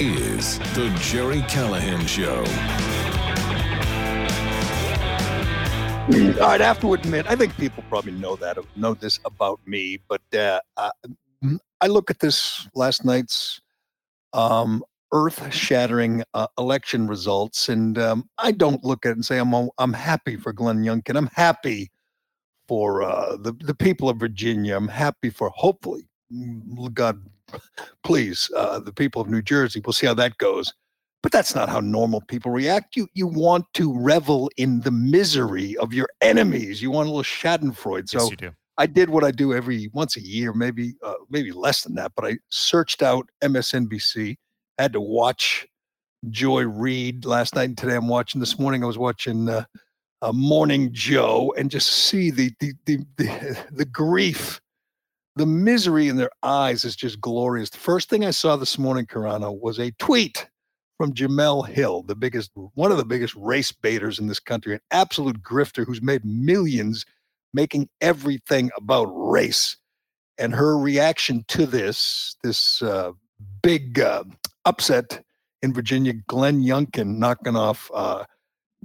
Is the Gerry Callahan Show. All right, I have to admit, I think people probably know that know this about me, but uh, I, I look at this last night's um, earth-shattering uh, election results, and um, I don't look at it and say I'm I'm happy for Glenn Youngkin. I'm happy for uh, the the people of Virginia. I'm happy for hopefully, mm, God, please, uh, the people of New Jersey. We'll see how that goes. But that's not how normal people react. You you want to revel in the misery of your enemies. You want a little Schadenfreude. So yes, you do. I did what I do every once a year, maybe uh, maybe less than that. But I searched out MSNBC. I had to watch Joy Reid last night and today. I'm watching this morning. I was watching uh, uh, Morning Joe and just see the the the the, the grief, the misery in their eyes is just glorious. The first thing I saw this morning, Carano, was a tweet from Jemele Hill, the biggest, one of the biggest race baiters in this country, an absolute grifter who's made millions making everything about race. And her reaction to this, this uh, big uh, upset in Virginia, Glenn Youngkin knocking off uh,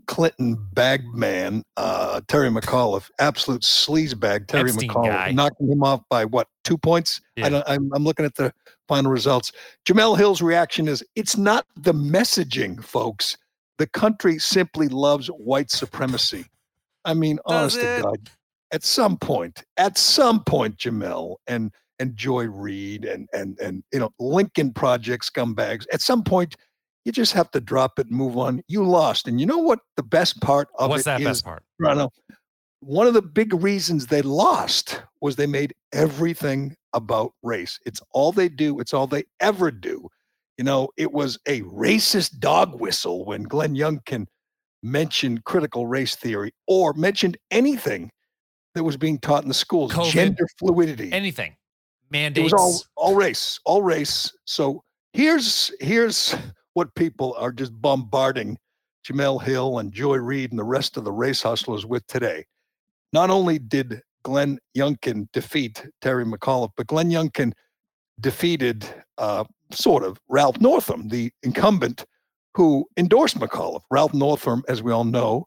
Clinton bagman uh, Terry McAuliffe, absolute sleazebag Terry Epstein McAuliffe, guy. knocking him off by what two points? Yeah. I don't, I'm, I'm looking at the final results. Jemele Hill's reaction is, "It's not the messaging, folks. The country simply loves white supremacy." I mean, honest to? God, at some point, at some point, Jemele and and Joy Reid and and and you know Lincoln Project scumbags. At some point, you just have to drop it and move on. You lost, and you know what? The best part of What's it that is, best part? Toronto, one of the big reasons they lost was they made everything about race. It's all they do. It's all they ever do. You know, it was a racist dog whistle when Glenn Youngkin mentioned critical race theory or mentioned anything that was being taught in the schools, COVID, gender fluidity. Anything. it Mandates. was all all race, all race. So here's here's what people are just bombarding Jemele Hill and Joy Reid and the rest of the race hustlers with today. Not only did Glenn Youngkin defeat Terry McAuliffe, but Glenn Youngkin defeated uh, sort of Ralph Northam, the incumbent who endorsed McAuliffe. Ralph Northam, as we all know,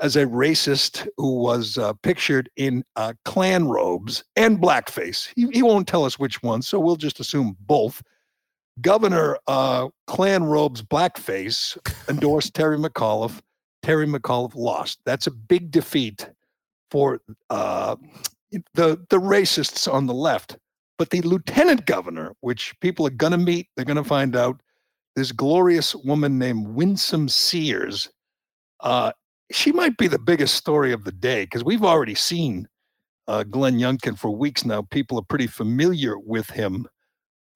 as a racist who was uh, pictured in uh, Klan robes and blackface. He, he won't tell us which one, so we'll just assume both. Governor uh, Klan robes blackface endorsed Terry McAuliffe. Terry McAuliffe lost. That's a big defeat for uh, the the racists on the left. But the lieutenant governor, which people are going to meet, they're going to find out, this glorious woman named Winsome Sears. Uh, she might be the biggest story of the day because we've already seen uh, Glenn Youngkin for weeks now. People are pretty familiar with him,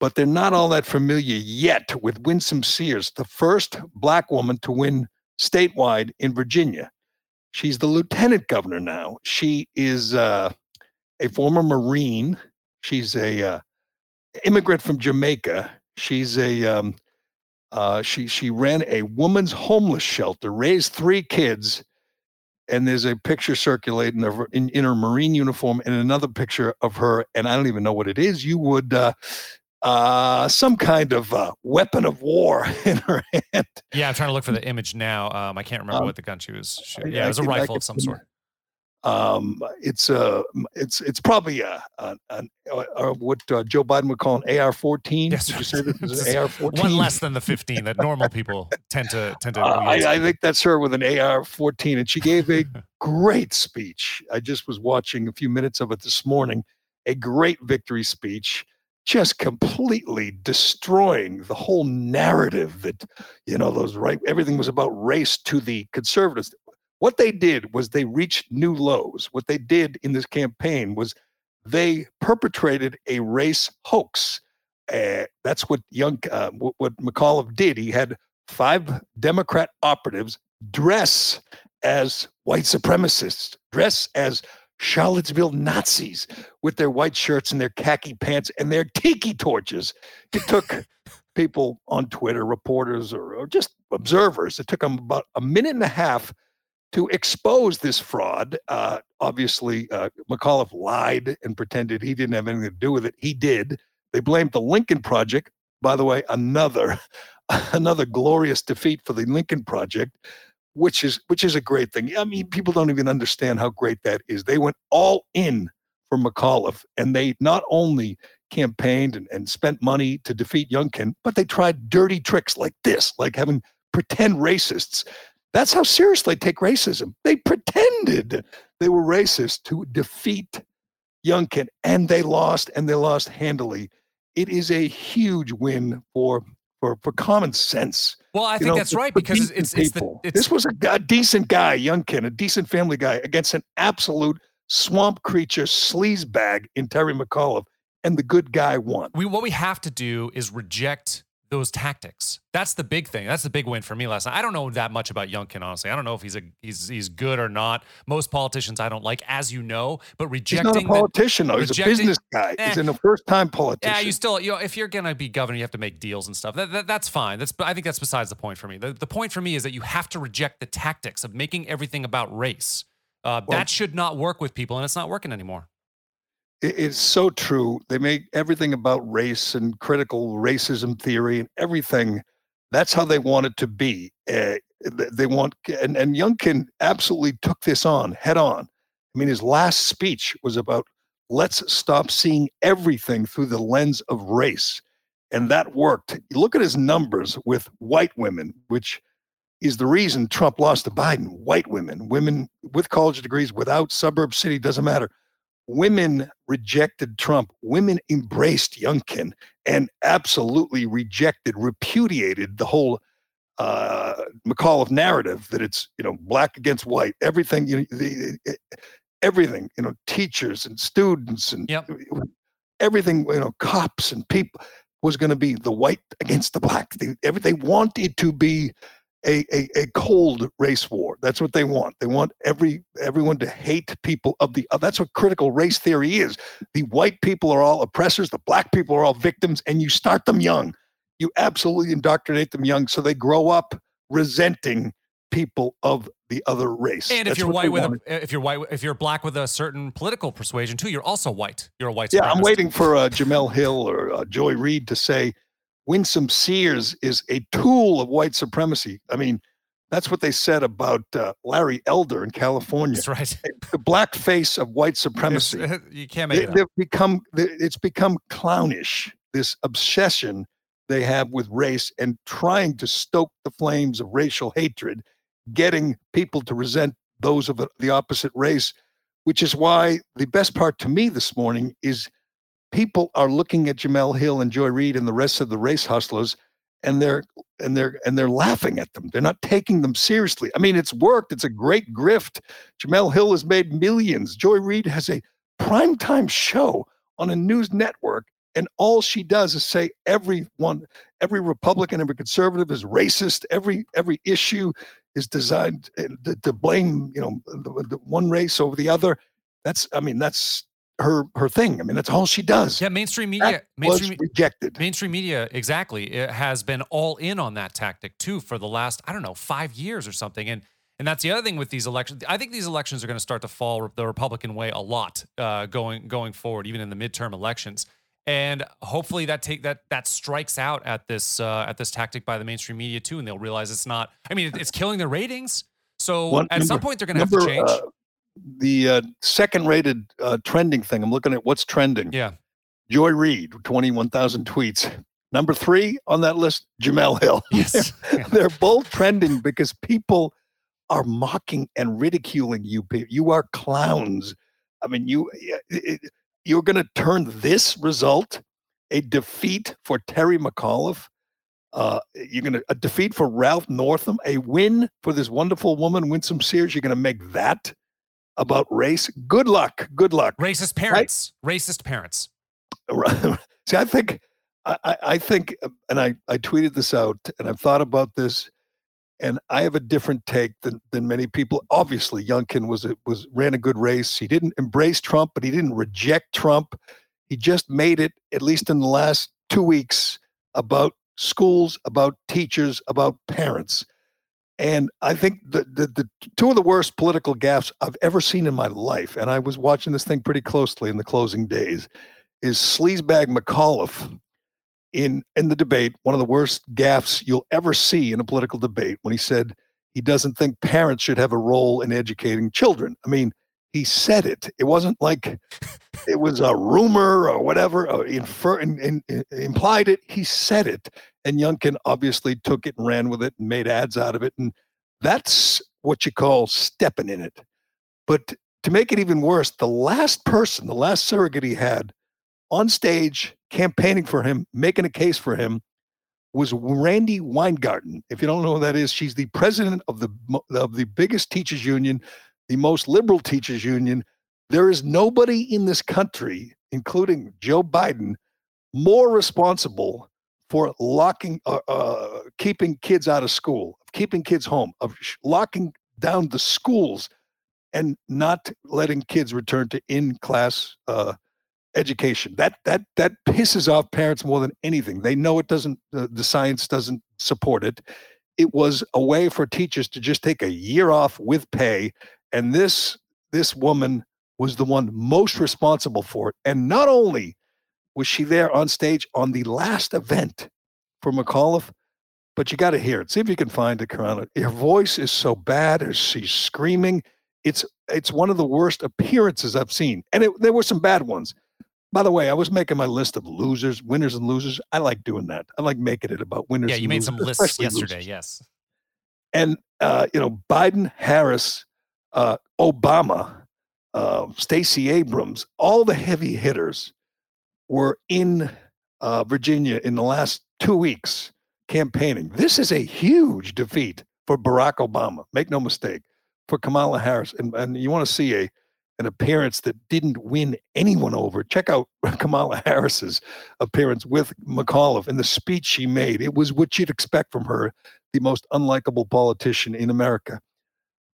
but they're not all that familiar yet with Winsome Sears, the first black woman to win statewide in Virginia. She's the lieutenant governor now. She is uh, a former Marine. She's a uh, immigrant from Jamaica. She's a um, uh, she she ran a woman's homeless shelter, raised three kids, and there's a picture circulating of her in, in her Marine uniform and another picture of her, and I don't even know what it is. You would uh, uh, some kind of uh, weapon of war in her hand. Yeah, I'm trying to look for the image now. Um, I can't remember Um, what the gun she was shooting. Yeah, I it was a can- rifle can of some sort. Um, it's a it's it's probably a, a, an uh, uh, what uh, Joe Biden would call an AR-14. Yes, Did you say this is an AR-14? One less than the 15 that normal people tend to tend to. Uh. I, I think that's her with an AR-14, and she gave a great speech. I just was watching a few minutes of it this morning. A great victory speech, just completely destroying the whole narrative that you know those right. Everything was about race to the conservatives. What they did was they reached new lows. What they did in this campaign was they perpetrated a race hoax. Uh, that's what young uh, what McAuliffe did. He had five Democrat operatives dress as white supremacists, dress as Charlottesville Nazis with their white shirts and their khaki pants and their tiki torches. It took people on Twitter, reporters, or, or just observers, it took them about a minute and a half to expose this fraud. Uh, obviously, uh, McAuliffe lied and pretended he didn't have anything to do with it. He did. They blamed the Lincoln Project. By the way, another another glorious defeat for the Lincoln Project, which is which is a great thing. I mean, people don't even understand how great that is. They went all in for McAuliffe, and they not only campaigned and, and spent money to defeat Youngkin, but they tried dirty tricks like this, like having pretend racists. That's how serious they take racism. They pretended they were racist to defeat Youngkin, and they lost, and they lost handily. It is a huge win for for for common sense. Well, I think know, that's right because it's, it's, the, it's, this was a, a, decent guy, Youngkin, a decent family guy against an absolute swamp creature sleaze bag in Terry McAuliffe, and the good guy won. We what we have to do is reject those tactics. That's the big thing. That's the big win for me last night. I don't know that much about Youngkin, honestly. I don't know if he's a he's he's good or not. Most politicians I don't like, as you know. But rejecting he's not a politician the, though. He's a business guy. Eh, he's in a first time politician. Yeah, you still you know if you're gonna be governor, you have to make deals and stuff. That, that, that's fine. That's I think that's besides the point for me. The, the point for me is that you have to reject the tactics of making everything about race. Uh, well, that should not work with people, and it's not working anymore it's so true. They make everything about race and critical racism theory and everything. That's how they want it to be. Uh, they want, and, and Youngkin absolutely took this on head on. I mean, his last speech was about let's stop seeing everything through the lens of race. And that worked. You look at his numbers with white women, which is the reason Trump lost to Biden. White women, women with college degrees, without suburb city, doesn't matter women rejected Trump. Women embraced Youngkin and absolutely rejected, repudiated the whole uh, McAuliffe narrative that it's you know black against white. Everything you know, the, everything you know, teachers and students and yep. everything you know, cops and people was going to be the white against the black. They, every, they wanted to be a, a, a cold race war. That's what they want. They want every everyone to hate people of the. Uh, that's what critical race theory is. The white people are all oppressors. The black people are all victims, and you start them young. You absolutely indoctrinate them young, so they grow up resenting people of the other race. And if you're white with a, if you're white if you're black with a certain political persuasion too, you're also white. You're a white. Yeah, I'm waiting for uh, Jemele Hill or uh, Joy Reid to say Winsome Sears is a tool of white supremacy. I mean, that's what they said about uh, Larry Elder in California. That's right. The black face of white supremacy. It's, you can't make they, it. They've become. It's become clownish. This obsession they have with race and trying to stoke the flames of racial hatred, getting people to resent those of the opposite race, which is why the best part to me this morning is people are looking at Jemele Hill and Joy Reid and the rest of the race hustlers and they're and they're and they're laughing at them. They're not taking them seriously. I mean, it's worked. It's a great grift. Jemele Hill has made millions. Joy Reid has a primetime show on a news network, and all she does is say everyone, every Republican, every conservative is racist. Every every issue is designed eh, to, to blame, you know, the, the one race over the other. That's, I mean, that's her her thing. I mean, that's all she does. Yeah, mainstream media, that mainstream rejected. Mainstream media, exactly, it has been all in on that tactic too for the last I don't know five years or something. And and that's the other thing with these elections. I think these elections are going to start to fall the Republican way a lot uh, going going forward, even in the midterm elections. And hopefully that take that that strikes out at this uh, at this tactic by the mainstream media too, and they'll realize it's not. I mean, it's killing their ratings. So One, at number, some point they're going to have to change. Uh, the uh, second rated uh, trending thing. I'm looking at what's trending. Yeah. Joy Reid, 21,000 tweets. Number three on that list, Jemele Hill. Yes. they're, they're both trending because people are mocking and ridiculing you. You are clowns. I mean, you you're going to turn this result a defeat for Terry McAuliffe. Uh, you're going to a defeat for Ralph Northam, a win for this wonderful woman, Winsome Sears. You're going to make that about race, good luck. Good luck. Racist parents. Right? Racist parents. See, I think, I, I think, and I, I tweeted this out, and I've thought about this, and I have a different take than than many people. Obviously, Youngkin was was ran a good race. He didn't embrace Trump, but he didn't reject Trump. He just made it, at least in the last two weeks, about schools, about teachers, about parents. And I think the, the, the two of the worst political gaffes I've ever seen in my life, and I was watching this thing pretty closely in the closing days, is sleazebag McAuliffe in in the debate, one of the worst gaffes you'll ever see in a political debate when he said he doesn't think parents should have a role in educating children. I mean, he said it. It wasn't like it was a rumor or whatever, or infer, in, in, in, implied it. He said it. And Youngkin obviously took it and ran with it and made ads out of it. And that's what you call stepping in it. But to make it even worse, the last person, the last surrogate he had on stage campaigning for him, making a case for him, was Randi Weingarten. If you don't know who that is, she's the president of the of the biggest teachers union, the most liberal teachers union. There is nobody in this country, including Joe Biden, more responsible for locking, uh, uh, keeping kids out of school, keeping kids home, of locking down the schools, and not letting kids return to in-class uh, education. That that that pisses off parents more than anything. They know it doesn't. the science doesn't support it. It was a way for teachers to just take a year off with pay, and this this woman was the one most responsible for it. And not only was she there on stage on the last event for McAuliffe? But you got to hear it. See if you can find it, Karana. Her voice is so bad as she's screaming. It's it's one of the worst appearances I've seen, and it, there were some bad ones. By the way, I was making my list of losers, winners, and losers. I like doing that. I like making it about winners. Yeah, you made losers, some lists yesterday. Losers. Yes. And uh, you know, Biden, Harris, uh, Obama, uh, Stacey Abrams, all the heavy hitters were in uh, Virginia in the last two weeks campaigning. This is a huge defeat for Barack Obama. Make no mistake, for Kamala Harris. And, and you want to see a an appearance that didn't win anyone over. Check out Kamala Harris's appearance with McAuliffe and the speech she made. It was what you'd expect from her, the most unlikable politician in America.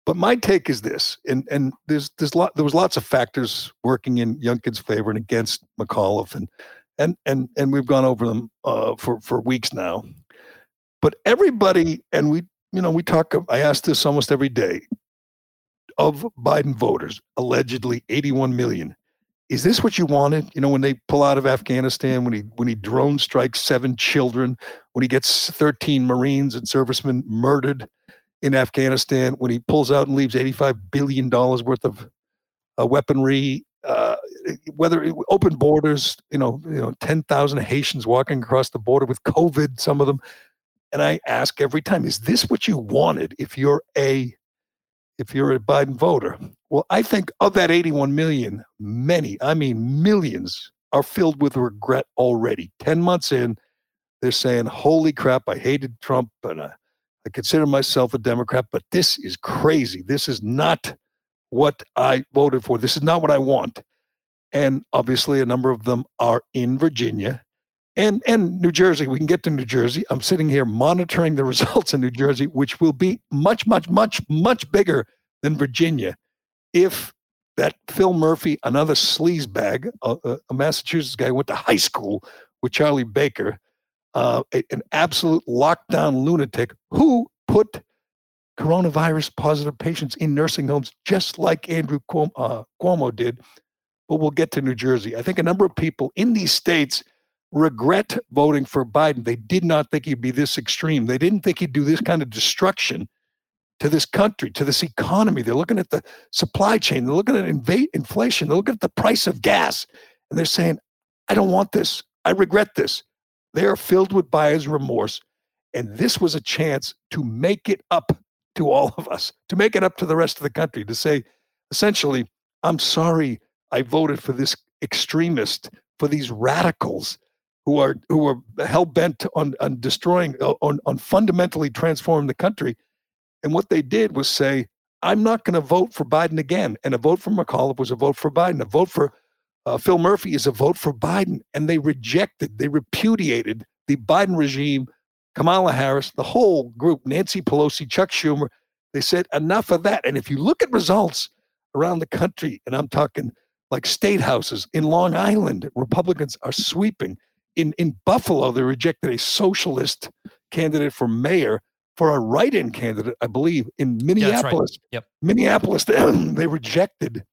But my take is this, and and there's there's lot there was lots of factors working in Youngkin's favor and against McAuliffe, and and and and we've gone over them uh, for for weeks now. But everybody, and we you know we talk. I ask this almost every day of Biden voters, allegedly 81 million. Is this what you wanted? You know, when they pull out of Afghanistan, when he when he drone strikes seven children, when he gets 13 Marines and servicemen murdered in Afghanistan, when he pulls out and leaves 85 billion dollars worth of uh, weaponry, uh, whether it, open borders, you know, you know, 10,000 Haitians walking across the border with COVID, some of them. And I ask every time, is this what you wanted if you're a if you're a Biden voter? Well, I think of that 81 million, many, I mean millions, are filled with regret already. 10 months in, they're saying, holy crap, I hated Trump and I, I consider myself a Democrat, but this is crazy. This is not what I voted for. This is not what I want. And obviously, a number of them are in Virginia and and New Jersey. We can get to New Jersey. I'm sitting here monitoring the results in New Jersey, which will be much, much, much, much bigger than Virginia if that Phil Murphy, another sleazebag, a, a Massachusetts guy, went to high school with Charlie Baker, uh, a, an absolute lockdown lunatic who put coronavirus positive patients in nursing homes, just like Andrew Cuomo, uh, Cuomo did. But we'll get to New Jersey. I think a number of people in these states regret voting for Biden. They did not think he'd be this extreme. They didn't think he'd do this kind of destruction to this country, to this economy. They're looking at the supply chain. They're looking at inflation. They're looking at the price of gas. And they're saying, I don't want this. I regret this. They are filled with buyer's remorse. And this was a chance to make it up to all of us, to make it up to the rest of the country, to say, essentially, I'm sorry I voted for this extremist, for these radicals who are who are hell bent on, on destroying, uh, on, on fundamentally transforming the country. And what they did was say, I'm not going to vote for Biden again. And a vote for McAuliffe was a vote for Biden. A vote for uh, Phil Murphy is a vote for Biden. And they rejected, they repudiated the Biden regime, Kamala Harris, the whole group, Nancy Pelosi, Chuck Schumer. They said enough of that. And if you look at results around the country, and I'm talking like state houses in Long Island, Republicans are sweeping. In in Buffalo, they rejected a socialist candidate for mayor for a write-in candidate, I believe, in Minneapolis. right. Yep. Minneapolis, they rejected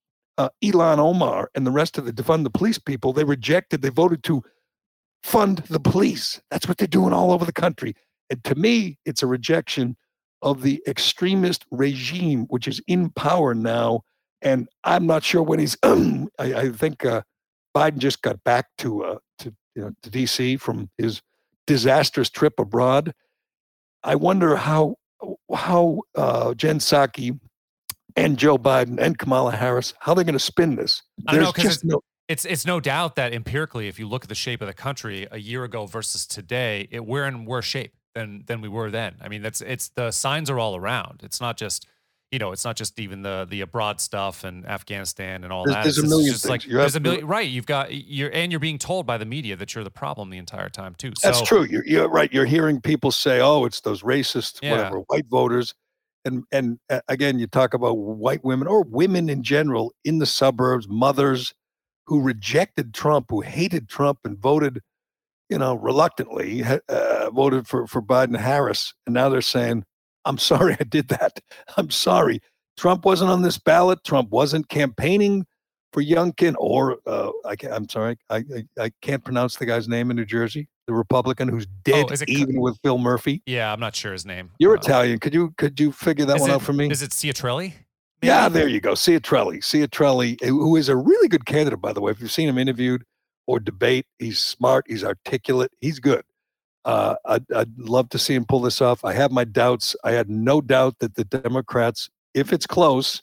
uh, Ilhan Omar and the rest of the defund the police people. They rejected. They voted to fund the police. That's what they're doing all over the country. And to me, it's a rejection of the extremist regime, which is in power now. And I'm not sure when he's. I, I, think uh, Biden just got back to uh, to you know, to DC from his disastrous trip abroad. I wonder how how uh, Jen Psaki and Joe Biden and Kamala Harris how they're going to spin this. I don't know because it's, no, it's it's no doubt that empirically, if you look at the shape of the country a year ago versus today, it, we're in worse shape than than we were then. I mean, that's it's the signs are all around. It's not just you know, it's not just even the the abroad stuff and Afghanistan and all there's, that. There's it's a million just things. like you're there's a million, right? You've got you're and you're being told by the media that you're the problem the entire time too. So, That's true. You're, you're right. You're hearing people say, "Oh, it's those racist, Yeah. whatever, white voters," and and uh, again, you talk about white women or women in general in the suburbs, mothers who rejected Trump, who hated Trump, and voted, you know, reluctantly, uh, voted for for Biden Harris, and now they're saying, "I'm sorry, I did that. I'm sorry." Trump wasn't on this ballot. Trump wasn't campaigning for Youngkin or uh, I can't, I'm sorry, I, I I can't pronounce the guy's name in New Jersey, the Republican who's dead Oh, it Cu- even with Phil Murphy. yeah, I'm not sure his name. You're Uh, Italian. Could you could you figure that is one it- out for me? Is it Ciattarelli? Yeah, there you go. Ciattarelli. Ciattarelli, who who is a really good candidate, by the way. If you've seen him interviewed or debate, he's smart, he's articulate, he's good. Uh, I'd, I'd love to see him pull this off. I have my doubts. I had no doubt that the Democrats, if it's close,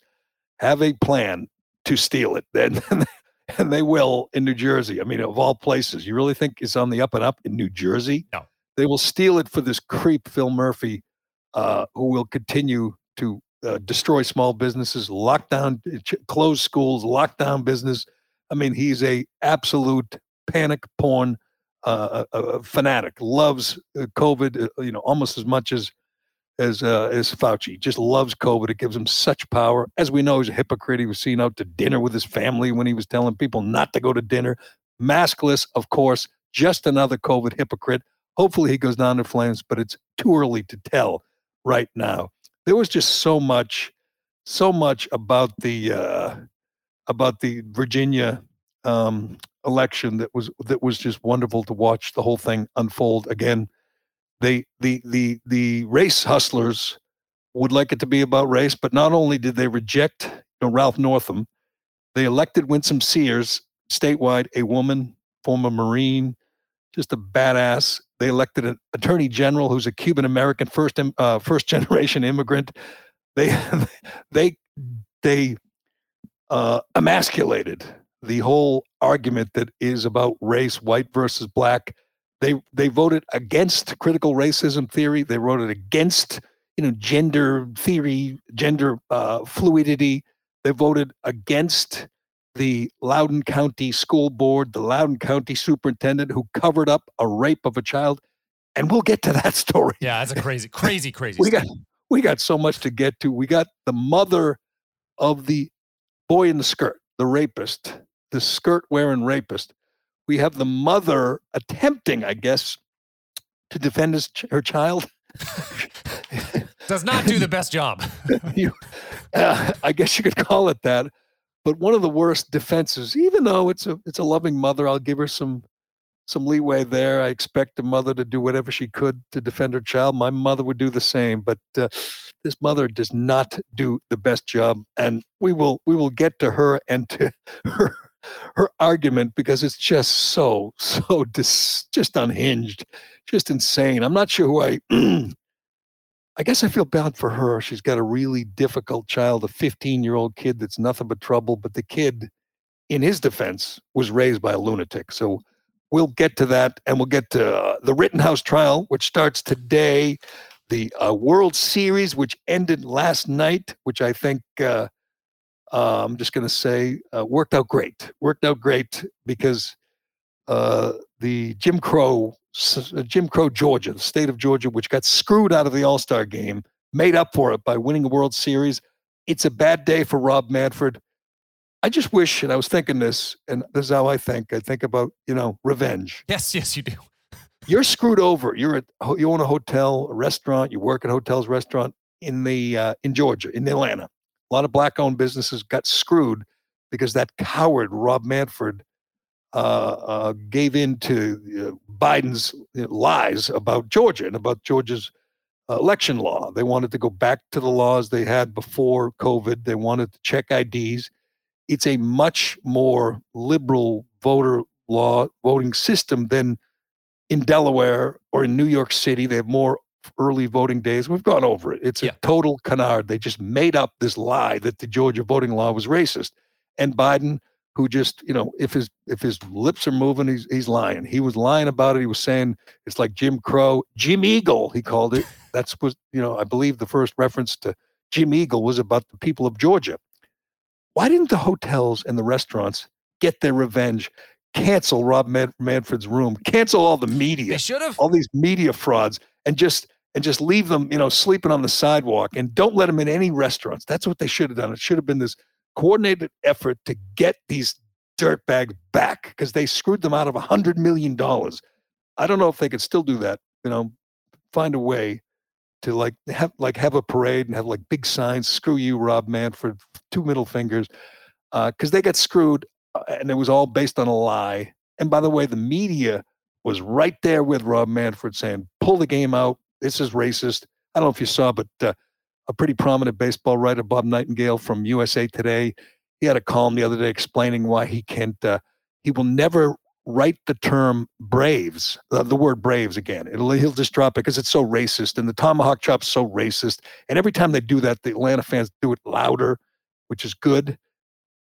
have a plan to steal it. Then and they will in New Jersey. I mean, of all places, you really think it's on the up and up in New Jersey? No. They will steal it for this creep, Phil Murphy, uh, who will continue to uh, destroy small businesses, lock down, ch- close schools, lock down business. I mean, he's a absolute panic porn uh, fanatic. Loves uh, COVID, uh, you know, almost as much as as uh, as Fauci. Just loves COVID. It gives him such power. As we know, he's a hypocrite. He was seen out to dinner with his family when he was telling people not to go to dinner. Maskless, of course. Just another COVID hypocrite. Hopefully, he goes down in flames, but it's too early to tell right now. There was just so much, so much about the uh, about the Virginia um, election that was that was just wonderful to watch the whole thing unfold again. They the the the race hustlers would like it to be about race, but not only did they reject you know, Ralph Northam, they elected Winsome Sears statewide, a woman, former Marine, just a badass. They elected an attorney general who's a Cuban American, first uh, first generation immigrant. They they they uh, emasculated the whole argument that is about race, white versus black. They they voted against critical racism theory. They voted against you know gender theory, gender uh, fluidity. They voted against the Loudoun County School Board, the Loudoun County Superintendent who covered up a rape of a child. And we'll get to that story. Yeah, that's a crazy, crazy, crazy. We got we got so much to get to. We got the mother of the boy in the skirt, the rapist, the skirt wearing rapist. We have the mother attempting, I guess, to defend his, her child. Does not do the best job. you, uh, I guess you could call it that. But one of the worst defenses, even though it's a it's a loving mother, I'll give her some some leeway there. I expect a mother to do whatever she could to defend her child. My mother would do the same, but uh, this mother does not do the best job, and we will we will get to her and to her her argument because it's just so so dis, just unhinged, just insane. I'm not sure who I. I guess I feel bad for her. She's got a really difficult child, a 15 year old kid that's nothing but trouble. But the kid, in his defense, was raised by a lunatic. So we'll get to that and we'll get to uh, the Rittenhouse trial, which starts today. the uh, World Series, which ended last night, which I think uh, uh, I'm just going to say uh, worked out great. Worked out great because uh, the Jim Crow, uh, Jim Crow, Georgia, the state of Georgia, which got screwed out of the All Star game, made up for it by winning the World Series. It's a bad day for Rob Manfred. I just wish, and I was thinking this, and this is how I think. I think about you know revenge. Yes, yes, you do. You're screwed over. You're at you own a hotel, a restaurant. You work at hotels, restaurant in the uh, in Georgia, in Atlanta. A lot of black-owned businesses got screwed because that coward Rob Manfred uh, uh, gave in to uh, Biden's lies about Georgia and about Georgia's election law. They wanted to go back to the laws they had before COVID. They wanted to check IDs. It's a much more liberal voter law voting system than in Delaware or in New York City. They have more early voting days. We've gone over it. It's yeah. a total canard. They just made up this lie that the Georgia voting law was racist. And Biden, who just, you know, if his if his lips are moving, he's he's lying. He was lying about it. He was saying it's like Jim Crow, Jim Eagle, he called it. That's was, you know, I believe the first reference to Jim Eagle was about the people of Georgia. Why didn't the hotels and the restaurants get their revenge? Cancel Rob Man- Manfred's room. Cancel all the media. They should have all these media frauds and just and just leave them, you know, sleeping on the sidewalk and don't let them in any restaurants. That's what they should have done. It should have been this coordinated effort to get these dirtbags back because they screwed them out of a hundred million dollars. I don't know if they could still do that. You know, find a way to like have like have a parade and have like big signs screw you rob manfred two middle fingers because uh, they got screwed uh, and it was all based on a lie and by the way the media was right there with rob manfred saying pull the game out this is racist i don't know if you saw but uh, a pretty prominent baseball writer bob nightingale from usa today he had a column the other day explaining why he can't uh, he will never write the term Braves, uh, the word Braves again. It'll, he'll just drop it because it's so racist, and the tomahawk chop's so racist. And every time they do that, the Atlanta fans do it louder, which is good.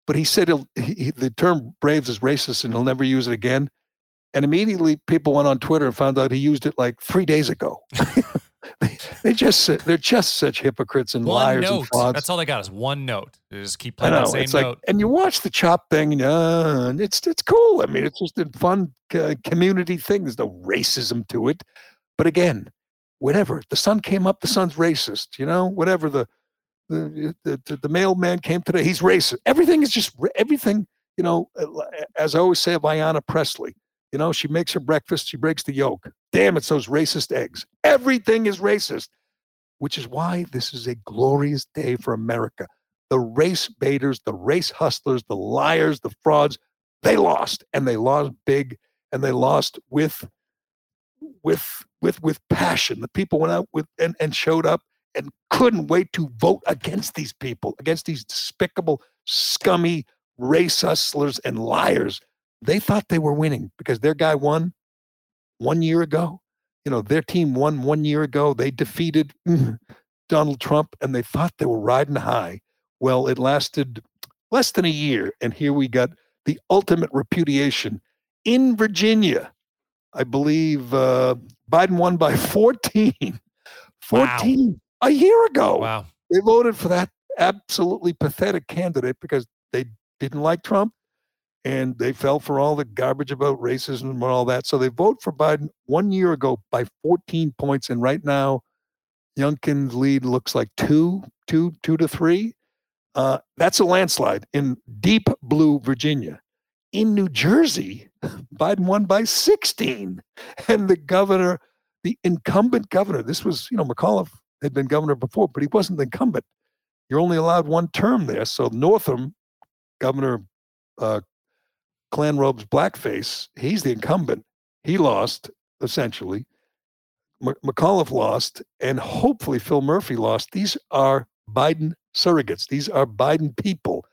But he said he, the term Braves is racist, and he'll never use it again. And immediately, people went on Twitter and found out he used it like three days ago. they just they're just such hypocrites and one liars note. and frauds. That's all they got is one note. They just keep playing I know, the same it's note. Like, and you watch the chop thing, and uh, it's it's cool. I mean, it's just a fun uh, community thing. There's no racism to it. But again, whatever the sun came up, the sun's racist. You know, whatever the the the, the, mailman came today, he's racist. Everything is just everything. You know, uh, as I always say of Ayanna Pressley, you know, she makes her breakfast, she breaks the yolk. Damn, it's those racist eggs. Everything is racist, which is why this is a glorious day for America. The race baiters, the race hustlers, the liars, the frauds, they lost and they lost big and they lost with with with with passion. The people went out with and, and showed up and couldn't wait to vote against these people, against these despicable, scummy race hustlers and liars they thought they were winning because their guy won one year ago. You know, their team won one year ago. They defeated Donald Trump and they thought they were riding high. Well, it lasted less than a year. And here we got the ultimate repudiation in Virginia. I believe uh, Biden won by 14. 14 wow. a year ago. Wow. They voted for that absolutely pathetic candidate because they didn't like Trump and they fell for all the garbage about racism and all that. So they vote for Biden one year ago by 14 points, and right now, Youngkin's lead looks like two, two, two to three. Uh, that's a landslide in deep blue Virginia. In New Jersey, Biden won by 16, and the governor, the incumbent governor, this was you know McAuliffe had been governor before, but he wasn't the incumbent. You're only allowed one term there. So Northam, Governor uh, Robes blackface. He's the incumbent. He lost essentially. M- McAuliffe lost, and hopefully Phil Murphy lost. These are Biden surrogates. These are Biden people.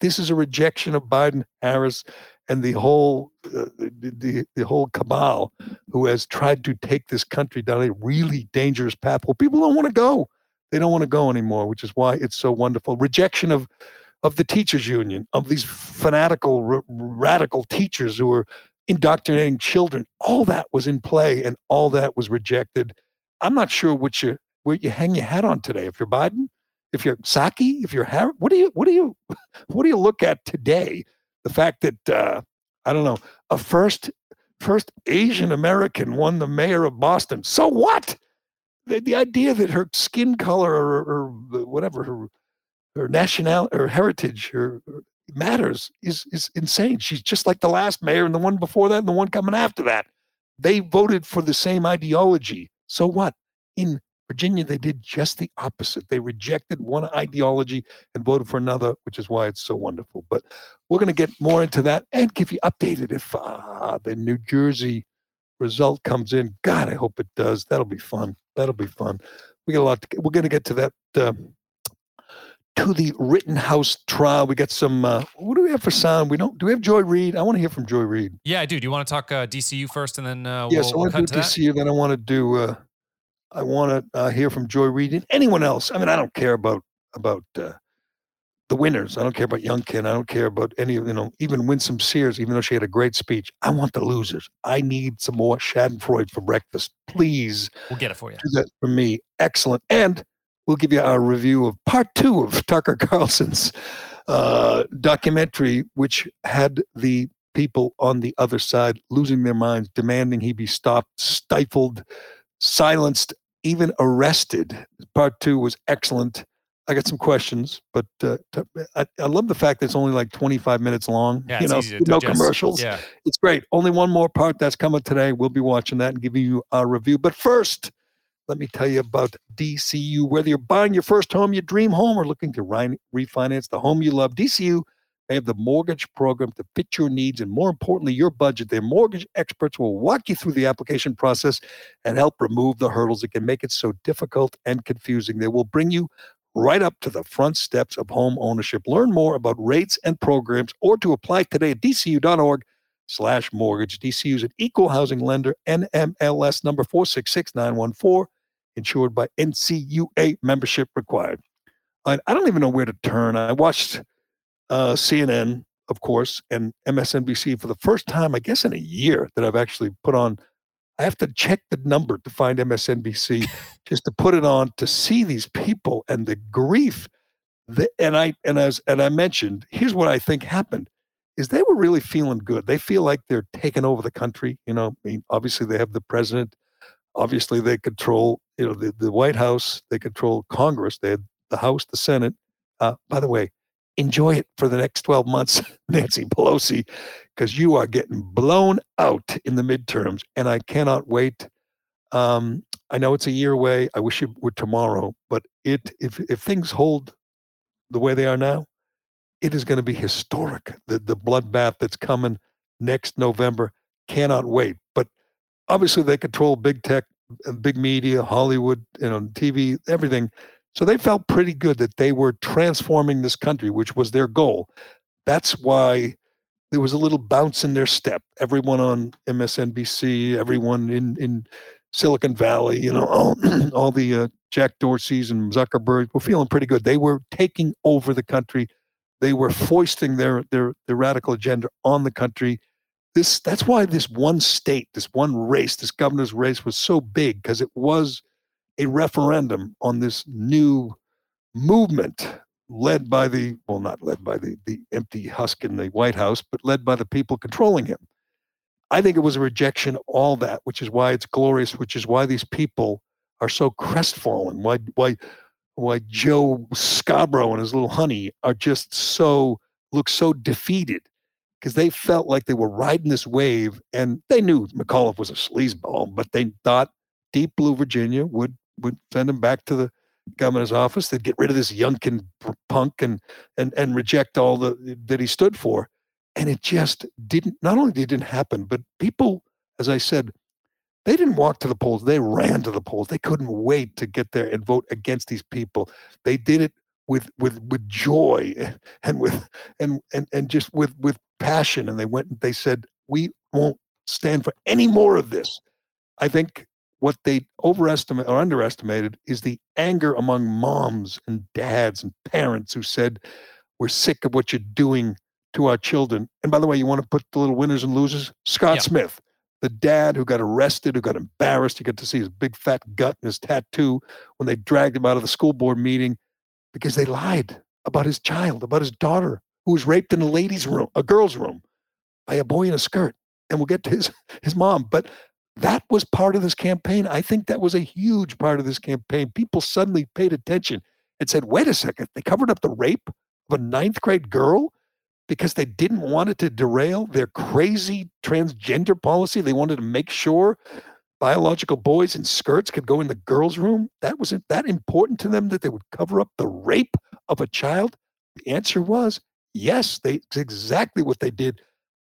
this is a rejection of Biden, Harris, and the whole uh, the, the, the whole cabal who has tried to take this country down a really dangerous path. Well, people don't want to go. They don't want to go anymore, which is why it's so wonderful. Rejection of of the teachers union, of these fanatical, r- radical teachers who were indoctrinating children. All that was in play and all that was rejected. I'm not sure which you where you hang your hat on today. If you're Biden, if you're Psaki if you're Harris, what do you what do you what do you look at today? The fact that uh, I don't know a first first Asian American won the mayor of Boston. So what? The, the idea that her skin color or, or whatever her her national her heritage or, or matters is is insane. She's just like the last mayor and the one before that and the one coming after that. They voted for the same ideology. So what? In Virginia, they did just the opposite. They rejected one ideology and voted for another, which is why it's so wonderful. But we're going to get more into that and give you updated if uh, the New Jersey result comes in. God, I hope it does. That'll be fun. That'll be fun. We got a lot. To, we're going to get to that. Uh, to the Rittenhouse trial. We got some. Uh, what do we have for sound? We don't. Do we have Joy Reid? I want to hear from Joy Reid. Yeah, I do. Do you want to talk uh, DCU first, and then uh, yes, we'll, I want we'll to do DCU. Then I want to do. Uh, I want to uh, hear from Joy Reid and anyone else. I mean, I don't care about about uh, the winners. I don't care about Youngkin. I don't care about any of you know even Winsome Sears, even though she had a great speech. I want the losers. I need some more Schadenfreude for breakfast, please. We'll get it for you. Do that for me. Excellent. And we'll give you our review of part two of Tucker Carlson's uh, documentary, which had the people on the other side losing their minds, demanding he be stopped, stifled, silenced, even arrested. Part two was excellent. I got some questions, but uh, I, I, love the fact that it's only like 25 minutes long. Yeah, you know, no digest. commercials. Yeah. It's great. Only one more part that's coming today. We'll be watching that and giving you our review. But first, let me tell you about DCU. Whether you're buying your first home, your dream home, or looking to re- refinance the home you love, DCU they have the mortgage program to fit your needs and, more importantly, your budget. Their mortgage experts will walk you through the application process and help remove the hurdles that can make it so difficult and confusing. They will bring you right up to the front steps of home ownership. Learn more about rates and programs or to apply today at dcu.org slash mortgage. DCU is an equal housing lender, NMLS number 466914 insured by NCUA membership required. I, I don't even know where to turn. I watched uh, CNN, of course, and MSNBC for the first time, I guess, in a year that I've actually put on. I have to check the number to find MSNBC just to put it on to see these people and the grief. That, and I and as and I mentioned, here's what I think happened is they were really feeling good. They feel like they're taking over the country. You know, I mean, obviously they have the president. Obviously they control you know, the, the White House, they control Congress, they had the House, the Senate. Uh, by the way, enjoy it for the next 12 months, Nancy Pelosi, because you are getting blown out in the midterms. And I cannot wait. Um, I know it's a year away. I wish it were tomorrow, but it if if things hold the way they are now, it is going to be historic. The the bloodbath that's coming next November. Cannot wait. Obviously they control big tech big media, Hollywood, you know, TV, everything. So they felt pretty good that they were transforming this country, which was their goal. That's why there was a little bounce in their step. Everyone on MSNBC, everyone in in Silicon Valley, you know, all, all the uh, Jack Dorseys and Zuckerberg were feeling pretty good. They were taking over the country. They were foisting their their their radical agenda on the country this that's why this one state, this one race, this governor's race was so big because it was a referendum on this new movement led by the well not led by the the empty husk in the white house but led by the people controlling him. I think it was a rejection of all that which is why it's glorious which is why these people are so crestfallen why why why joe scarborough and his little honey are just so look so defeated because they felt like they were riding this wave and they knew McAuliffe was a sleazeball, but they thought deep blue Virginia would would send him back to the governor's office. They'd get rid of this Youngkin punk and and and reject all the that he stood for. And it just didn't not only did it didn't happen, but people, as I said, they didn't walk to the polls. They ran to the polls. They couldn't wait to get there and vote against these people. They did it with with with joy eh, and with and and and just with with passion and they went and they said we won't stand for any more of this i think what they overestimated or underestimated is the anger among moms and dads and parents who said we're sick of what you're doing to our children and by the way you want to put the little winners and losers scott yeah. smith the dad who got arrested, who got embarrassed. You get to see his big fat gut and his tattoo when they dragged him out of the school board meeting because they lied about his child, about his daughter, who was raped in a ladies' room, a girl's room, by a boy in a skirt. And we'll get to his his mom. But that was part of this campaign. I think that was a huge part of this campaign. People suddenly paid attention and said, wait a second, they covered up the rape of a ninth grade girl because they didn't want it to derail their crazy transgender policy. They wanted to make sure biological boys in skirts could go in the girls' room. That wasn't that important to them that they would cover up the rape of a child. The answer was yes. They it's exactly what they did.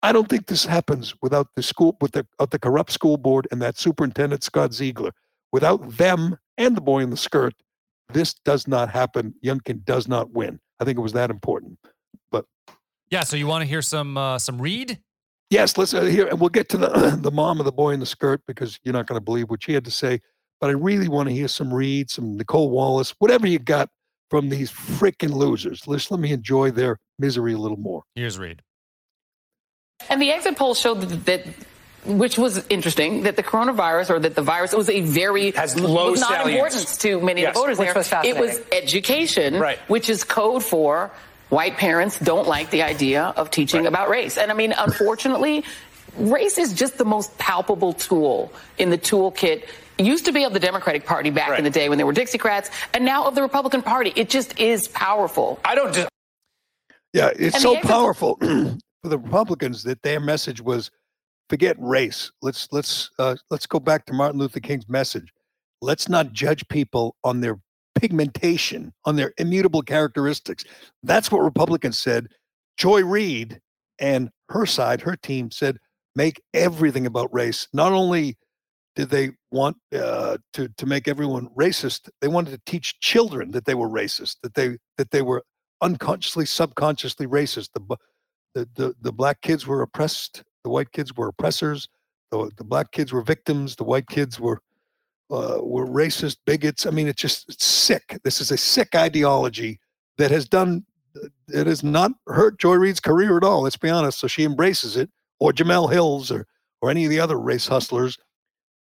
I don't think this happens without the school, with the, the corrupt school board and that superintendent Scott Ziegler. Without them and the boy in the skirt, this does not happen. Youngkin does not win. I think it was that important. But yeah, so you want to hear some uh, some Reid? Yes, let's uh, hear, and we'll get to the the mom of the boy in the skirt because you're not going to believe what she had to say. But I really want to hear some Reid, some Nicolle Wallace, whatever you got from these freaking losers. Let's let me enjoy their misery a little more. Here's Reid. And the exit poll showed that, that which was interesting that the coronavirus or that the virus was a very has low was not importance to many yes, of the voters which there. Was it was education, right. which is code for white parents don't like the idea of teaching right. about race. And I mean, unfortunately, race is just the most palpable tool in the toolkit used to be of the Democratic Party back right. in the day when they were Dixiecrats, and now of the Republican Party. It just is powerful. I don't just. Yeah, it's and so powerful for the Republicans that their message was forget race. Let's let's uh, let's go back to Martin Luther King's message. Let's not judge people on their pigmentation, on their immutable characteristics. That's what Republicans said. Joy Reid and her side, her team said, make everything about race. Not only did they want uh, to to make everyone racist, they wanted to teach children that they were racist, that they that they were unconsciously, subconsciously racist. The the the, the black kids were oppressed, the white kids were oppressors, the, the black kids were victims, the white kids were uh, were racist bigots. I mean, it's just it's sick. This is a sick ideology that has done it has not hurt Joy Reid's career at all. Let's be honest. So she embraces it, or Jemele Hills, or or any of the other race hustlers.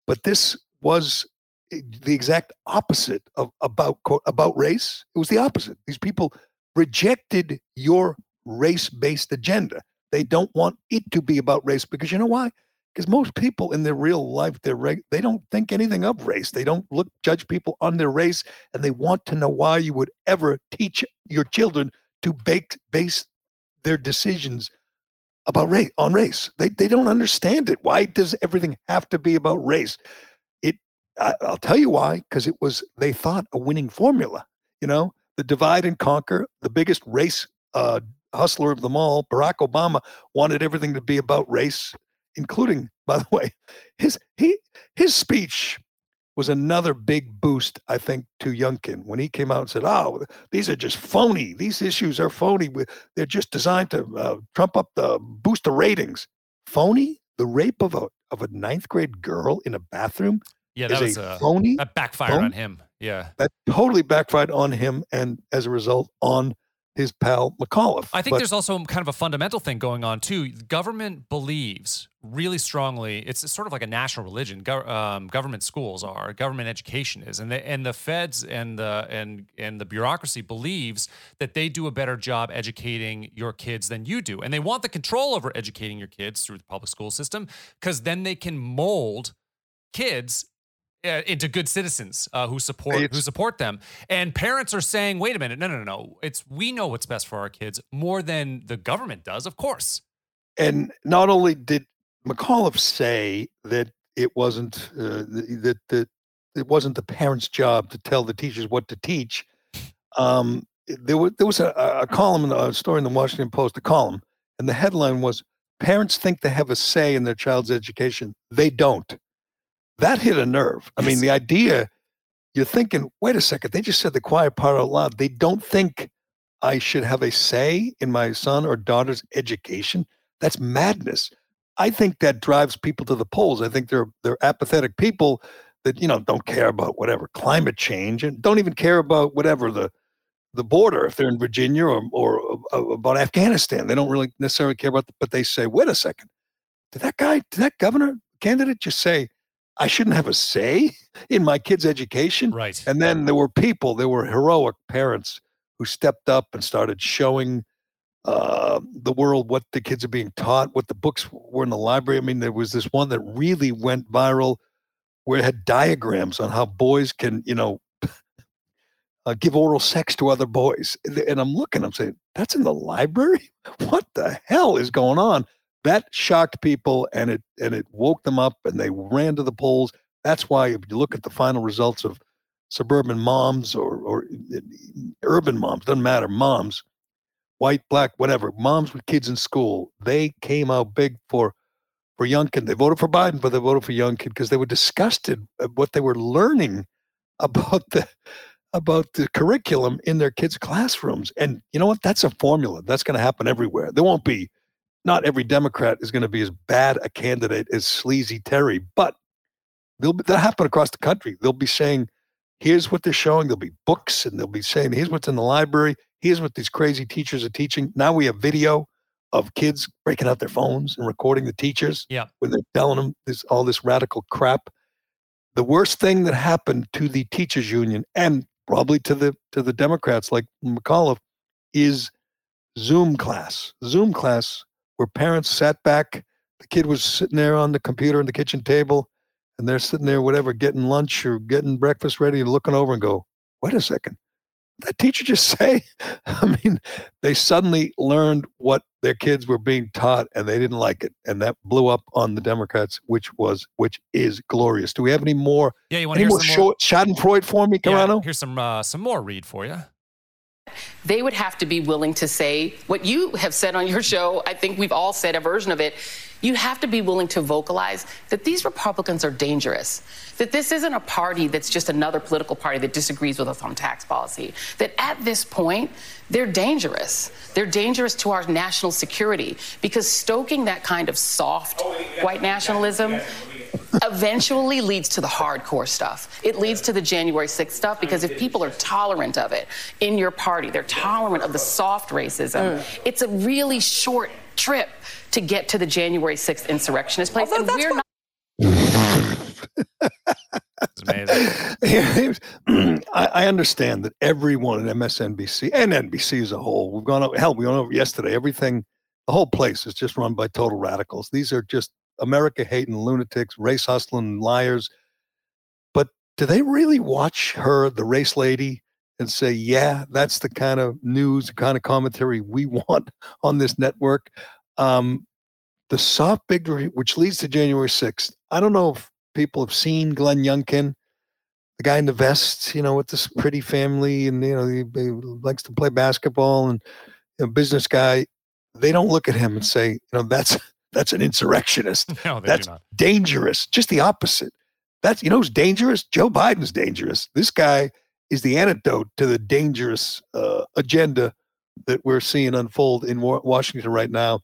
But this was the exact opposite of about about race. It was the opposite. These people rejected your race-based agenda. They don't want it to be about race because you know why? because most people in their real life they're reg- they don't think anything of race. They don't look judge people on their race and they want to know why you would ever teach your children to bake, base their decisions about race on race. They, they don't understand it. Why does everything have to be about race? It I, i'll tell you why because it was they thought a winning formula you know the divide and conquer the biggest race uh, hustler of them all barack obama wanted everything to be about race including, by the way, his he his speech was another big boost, I think, to Youngkin when he came out and said, "Oh, these are just phony. These issues are phony. They're just designed to uh, trump up the boost the ratings." Phony? The rape of a of a ninth grade girl in a bathroom? Yeah, that was a uh, phony. That backfired on him. Yeah, that totally backfired on him, and as a result, on his pal McAuliffe. I think but, there's also kind of a fundamental thing going on too. Government believes really strongly. It's sort of like a national religion. Go, um, government schools are. Government education is, and the and the feds and the and and the bureaucracy believes that they do a better job educating your kids than you do, and they want the control over educating your kids through the public school system because then they can mold kids into good citizens uh, who support it's, who support them. And parents are saying, "Wait a minute, no, no, no, no. It's we know what's best for our kids more than the government does, of course." And not only did McAuliffe say that it wasn't uh, that that it wasn't the parents' job to tell the teachers what to teach. Um, there was there was a, a column, a story in the Washington Post, a column, and the headline was "Parents think they have a say in their child's education. They don't." That hit a nerve. I mean, the idea you're thinking, wait a second, they just said the quiet part out loud. They don't think I should have a say in my son or daughter's education. That's madness. I think that drives people to the polls. I think they're they're apathetic people that you know don't care about whatever climate change and don't even care about whatever the the border if they're in Virginia or or, or about Afghanistan. They don't really necessarily care about. The, but they say, wait a second, did that guy, did that governor candidate just say, I shouldn't have a say in my kid's education? Right. And then there were people, there were heroic parents who stepped up and started showing uh, the world what the kids are being taught, what the books were in the library. I mean, there was this one that really went viral where it had diagrams on how boys can, you know, uh, give oral sex to other boys. And I'm looking, I'm saying, that's in the library? What the hell is going on? That shocked people and it and it woke them up and they ran to the polls. That's why if you look at the final results of suburban moms or, or eh, eh, urban moms, doesn't matter, moms, white, black, whatever, moms with kids in school, they came out big for for Youngkin. They voted for Biden, but they voted for Youngkin because they were disgusted at what they were learning about the about the curriculum in their kids' classrooms. And you know what? That's a formula. That's going to happen everywhere. There won't be. Not every Democrat is going to be as bad a candidate as Sleazy Terry, but they'll that'll happen across the country. They'll be saying, "Here's what they're showing." There'll be books, and they'll be saying, "Here's what's in the library. Here's what these crazy teachers are teaching." Now we have video of kids breaking out their phones and recording the teachers Yeah. when they're telling them this all this radical crap. The worst thing that happened to the teachers union and probably to the to the Democrats like McAuliffe is Zoom class. Zoom class where parents sat back, the kid was sitting there on the computer in the kitchen table, and they're sitting there, whatever, getting lunch or getting breakfast ready and looking over and go, wait a second, that teacher just say? I mean, they suddenly learned what their kids were being taught and they didn't like it. And that blew up on the Democrats, which was which is glorious. Do we have any more Yeah, you want to hear more, some more? Schadenfreude for me, Carano? Yeah, here's some uh, some more Reid for you. They would have to be willing to say what you have said on your show. I think we've all said a version of it. You have to be willing to vocalize that these Republicans are dangerous, that this isn't a party that's just another political party that disagrees with us on tax policy, that at this point, they're dangerous. They're dangerous to our national security because stoking that kind of soft oh, white nationalism eventually leads to the hardcore stuff. It leads to the January 6th stuff because if people are tolerant of it in your party, they're tolerant of the soft racism, mm. it's a really short trip to get to the January 6th insurrectionist place. Although and that's we're what- not. It's amazing. I, I understand that everyone at MSNBC and NBC as a whole, we've gone over, hell, we went over yesterday, everything, the whole place is just run by total radicals. These are just America hating lunatics, race hustling liars. But do they really watch her, the race lady, and say, yeah, that's the kind of news, the kind of commentary we want on this network? Um, the soft victory, which leads to January 6th. I don't know if people have seen Glenn Youngkin, the guy in the vest, you know, with this pretty family, and you know, he, he likes to play basketball and a business guy. They don't look at him and say, you know, that's that's an insurrectionist. No, That's dangerous. Just the opposite. That's you know who's dangerous? Joe Biden's dangerous. This guy is the antidote to the dangerous uh, agenda that we're seeing unfold in Washington right now.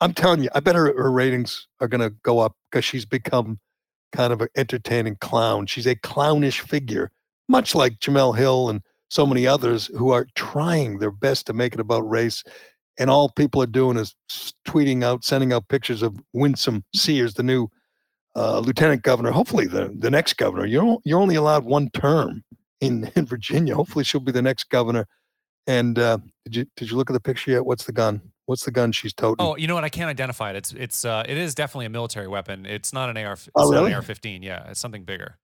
I'm telling you, I bet her, her ratings are going to go up because she's become kind of an entertaining clown. She's a clownish figure, much like Jemele Hill and so many others who are trying their best to make it about race. And all people are doing is tweeting out, sending out pictures of Winsome Sears, the new uh, lieutenant governor, hopefully the, the next governor. You're, you're only allowed one term in, in Virginia. Hopefully she'll be the next governor. And uh, did you did you look at the picture yet? What's the gun? What's the gun she's toting? Oh, you know what? I can't identify it. It's it's uh, it is definitely a military weapon. It's not an AR. It's Oh, not really? an AR-15. Yeah, it's something bigger.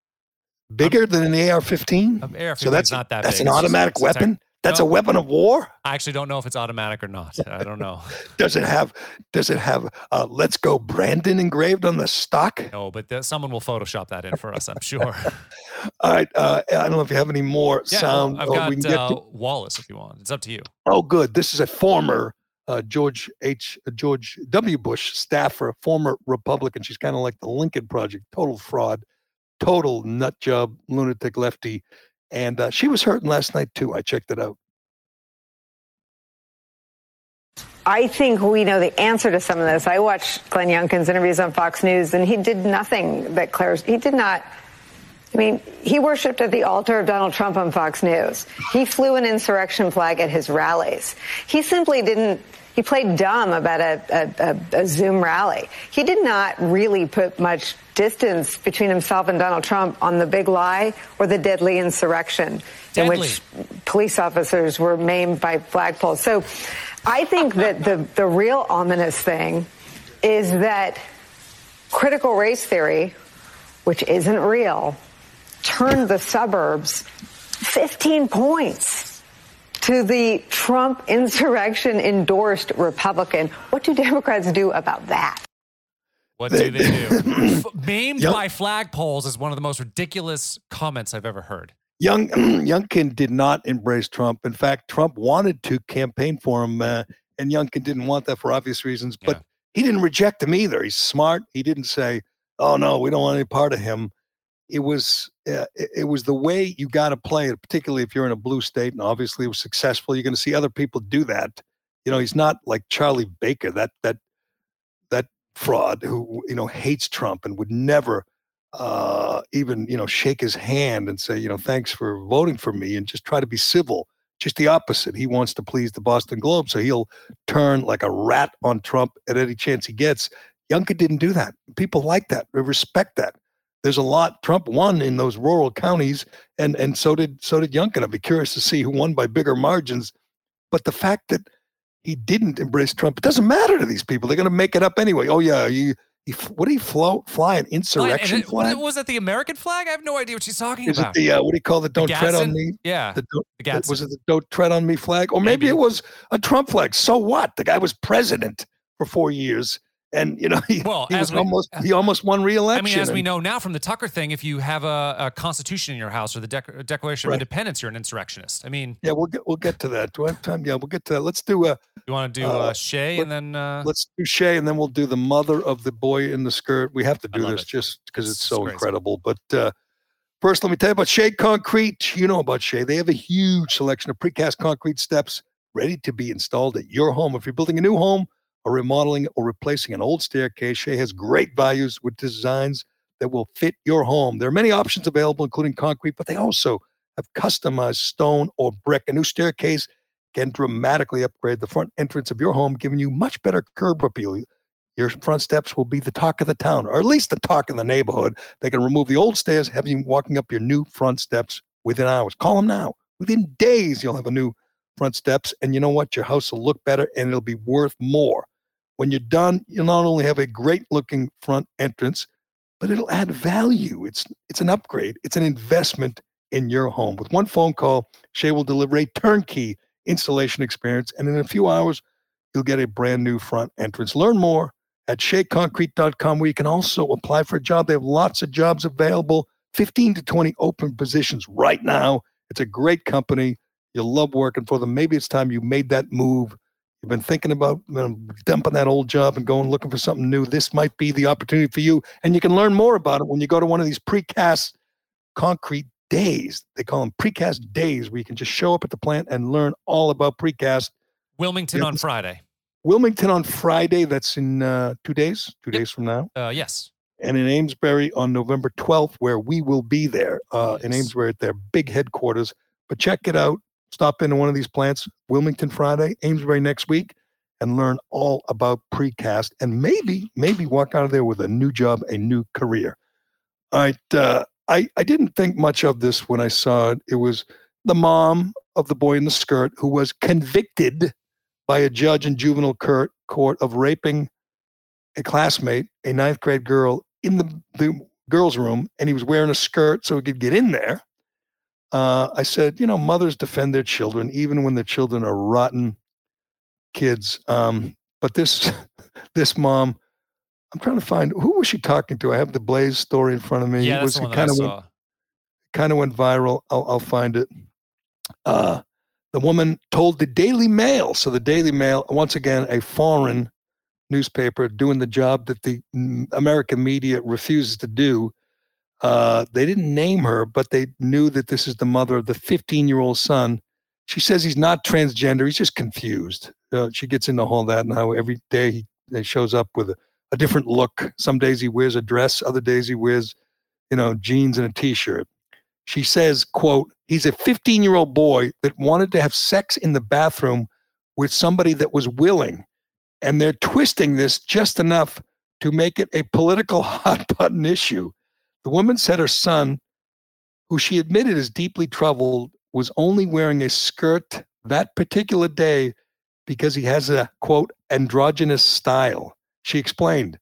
Bigger than an AR-15? Um, AR-15 so that's not that that's big. an It's automatic it's weapon. That's No. a weapon of war. I actually don't know if it's automatic or not. I don't know. Does it have Does it have uh, "Let's Go Brandon" engraved on the stock? No, but th- someone will Photoshop that in for us. I'm sure. All right. Uh, I don't know if you have any more Yeah, sound. I've got we can get uh, to- Wallace if you want. It's up to you. Oh, good. This is a former uh, George H. uh, George W. Bush staffer, former Republican. She's kind of like the Lincoln Project, total fraud, total nut job, lunatic lefty, and uh, she was hurting last night too. I checked it out. I think we know the answer to some of this. I watched Glenn Youngkin's interviews on Fox News, and he did nothing that Claire's. He did not. I mean, he worshipped at the altar of Donald Trump on Fox News. He flew an insurrection flag at his rallies. He simply didn't He played dumb about a, a, a, Zoom rally. He did not really put much distance between himself and Donald Trump on the big lie or the deadly insurrection deadly. in which police officers were maimed by flagpoles. So I think that the, the real ominous thing is that critical race theory, which isn't real, turned the suburbs 15 points to the Trump insurrection endorsed Republican. What do Democrats do about that? What do they do? Maimed Young, by flagpoles is one of the most ridiculous comments I've ever heard. Young Youngkin did not embrace Trump. In fact, Trump wanted to campaign for him, uh, and Youngkin didn't want that for obvious reasons. But yeah. he didn't reject him either. He's smart. He didn't say, "Oh no, we don't want any part of him." it was uh, it was the way you got to play it, particularly if you're in a blue state, and obviously it was successful. You're going to see other people do that. You know, he's not like Charlie Baker, that that that fraud who you know hates Trump and would never uh, even you know shake his hand and say you know thanks for voting for me and just try to be civil. Just the opposite. He wants to please the Boston Globe, so he'll turn like a rat on Trump at any chance he gets. Youngkin didn't do that. People like that. They respect that there's a lot. Trump won in those rural counties, and and so did so did Youngkin. I'd be curious to see who won by bigger margins. But the fact that he didn't embrace Trump, it doesn't matter to these people. They're going to make it up anyway. Oh yeah, you. He, what did he float, fly an insurrection it, flag? Was it the American flag? I have no idea what she's talking Is about. Is it the uh, what do you call it? Don't tread on me. Yeah, the, the was it the don't tread on me flag? Or maybe, maybe it was a Trump flag. So what? The guy was president for four years and you know he, well, he was we, almost he almost won re-election. I mean, as we know now from the Tucker thing, if you have a, a constitution in your house or the Dec- Declaration right. of Independence, you're an insurrectionist. I mean, yeah, we'll get we'll get to that. Do I have time? Yeah, we'll get to that. Let's do a. You want to do uh, Shea and then uh, let's do Shea and then we'll do the mother of the boy in the skirt. We have to do this it. just because it's, it's so crazy. incredible. But uh, first, let me tell you about Shea Concrete. You know about Shea. They have a huge selection of precast concrete steps ready to be installed at your home. If you're building a new home or remodeling or replacing an old staircase, Shea has great values with designs that will fit your home. There are many options available, including concrete, but they also have customized stone or brick. A new staircase can dramatically upgrade the front entrance of your home, giving you much better curb appeal. Your front steps will be the talk of the town, or at least the talk in the neighborhood. They can remove the old stairs, have you walking up your new front steps within hours. Call them now. Within days, you'll have a new front steps, and you know what? Your house will look better and it'll be worth more. When you're done, you'll not only have a great looking front entrance, but it'll add value. It's it's an upgrade. It's an investment in your home. With one phone call, Shea will deliver a turnkey installation experience, and in a few hours, you'll get a brand new front entrance. Learn more at sheaconcrete.com, where you can also apply for a job. They have lots of jobs available, 15 to 20 open positions right now. It's a great company. You'll love working for them. Maybe it's time you made that move you've been thinking about you know, dumping that old job and going looking for something new, this might be the opportunity for you. And you can learn more about it when you go to one of these precast concrete days. They call them precast days where you can just show up at the plant and learn all about precast. Wilmington on Friday. Wilmington on Friday. That's in uh, two days, two yep. days from now. Uh, yes. And in Amesbury on November 12th, where we will be there uh, yes. in Amesbury at their big headquarters. But check it out stop into one of these plants, Wilmington Friday, Amesbury next week, and learn all about precast and maybe, maybe walk out of there with a new job, a new career. All right. Uh, I, I didn't think much of this when I saw it. It was the mom of the boy in the skirt who was convicted by a judge in juvenile court, court of raping a classmate, a ninth grade girl, in the, the girls' room, and he was wearing a skirt so he could get in there uh, I said, you know, mothers defend their children even when the children are rotten kids. Um, but this this mom, I'm trying to find who was she talking to. I have the Blaze story in front of me. Yeah, that's was, kind of went, kind of went viral. I'll, I'll find it. Uh, the woman told the Daily Mail. So the Daily Mail, once again, a foreign newspaper doing the job that the American media refuses to do uh, they didn't name her, but they knew that this is the mother of the 15 year old son. She says he's not transgender. He's just confused. Uh, she gets into all that and how every day he, he shows up with a, a, different look. Some days he wears a dress, other days he wears, you know, jeans and a t-shirt. She says, quote, he's a 15 year old boy that wanted to have sex in the bathroom with somebody that was willing. And they're twisting this just enough to make it a political hot button issue. The woman said her son, who she admitted is deeply troubled, was only wearing a skirt that particular day because he has a quote androgynous style. She explained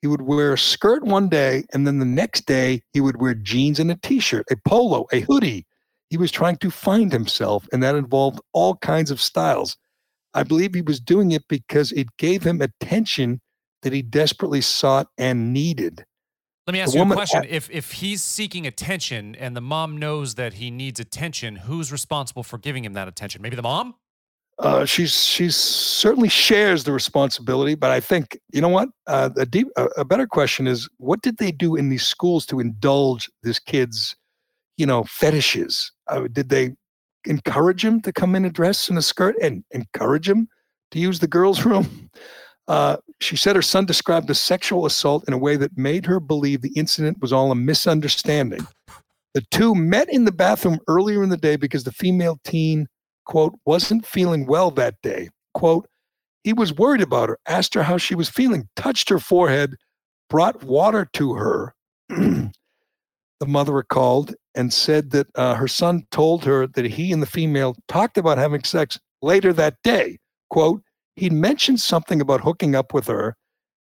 he would wear a skirt one day and then the next day he would wear jeans and a t-shirt, a polo, a hoodie. He was trying to find himself and that involved all kinds of styles. I believe he was doing it because it gave him attention that he desperately sought and needed. Let me ask the you a question. if if he's seeking attention and the mom knows that he needs attention, who's responsible for giving him that attention? Maybe the mom? Uh, she's she's certainly shares the responsibility, but I think you know what uh, a deep a, a, better question is what did they do in these schools to indulge this kid's you know fetishes? Uh, did they encourage him to come in a dress and a skirt and encourage him to use the girls' room? Uh, she said her son described the sexual assault in a way that made her believe the incident was all a misunderstanding. The two met in the bathroom earlier in the day because the female teen, quote, wasn't feeling well that day. Quote, he was worried about her, asked her how she was feeling, touched her forehead, brought water to her. the mother recalled and said that uh, her son told her that he and the female talked about having sex later that day. Quote, he mentioned something about hooking up with her,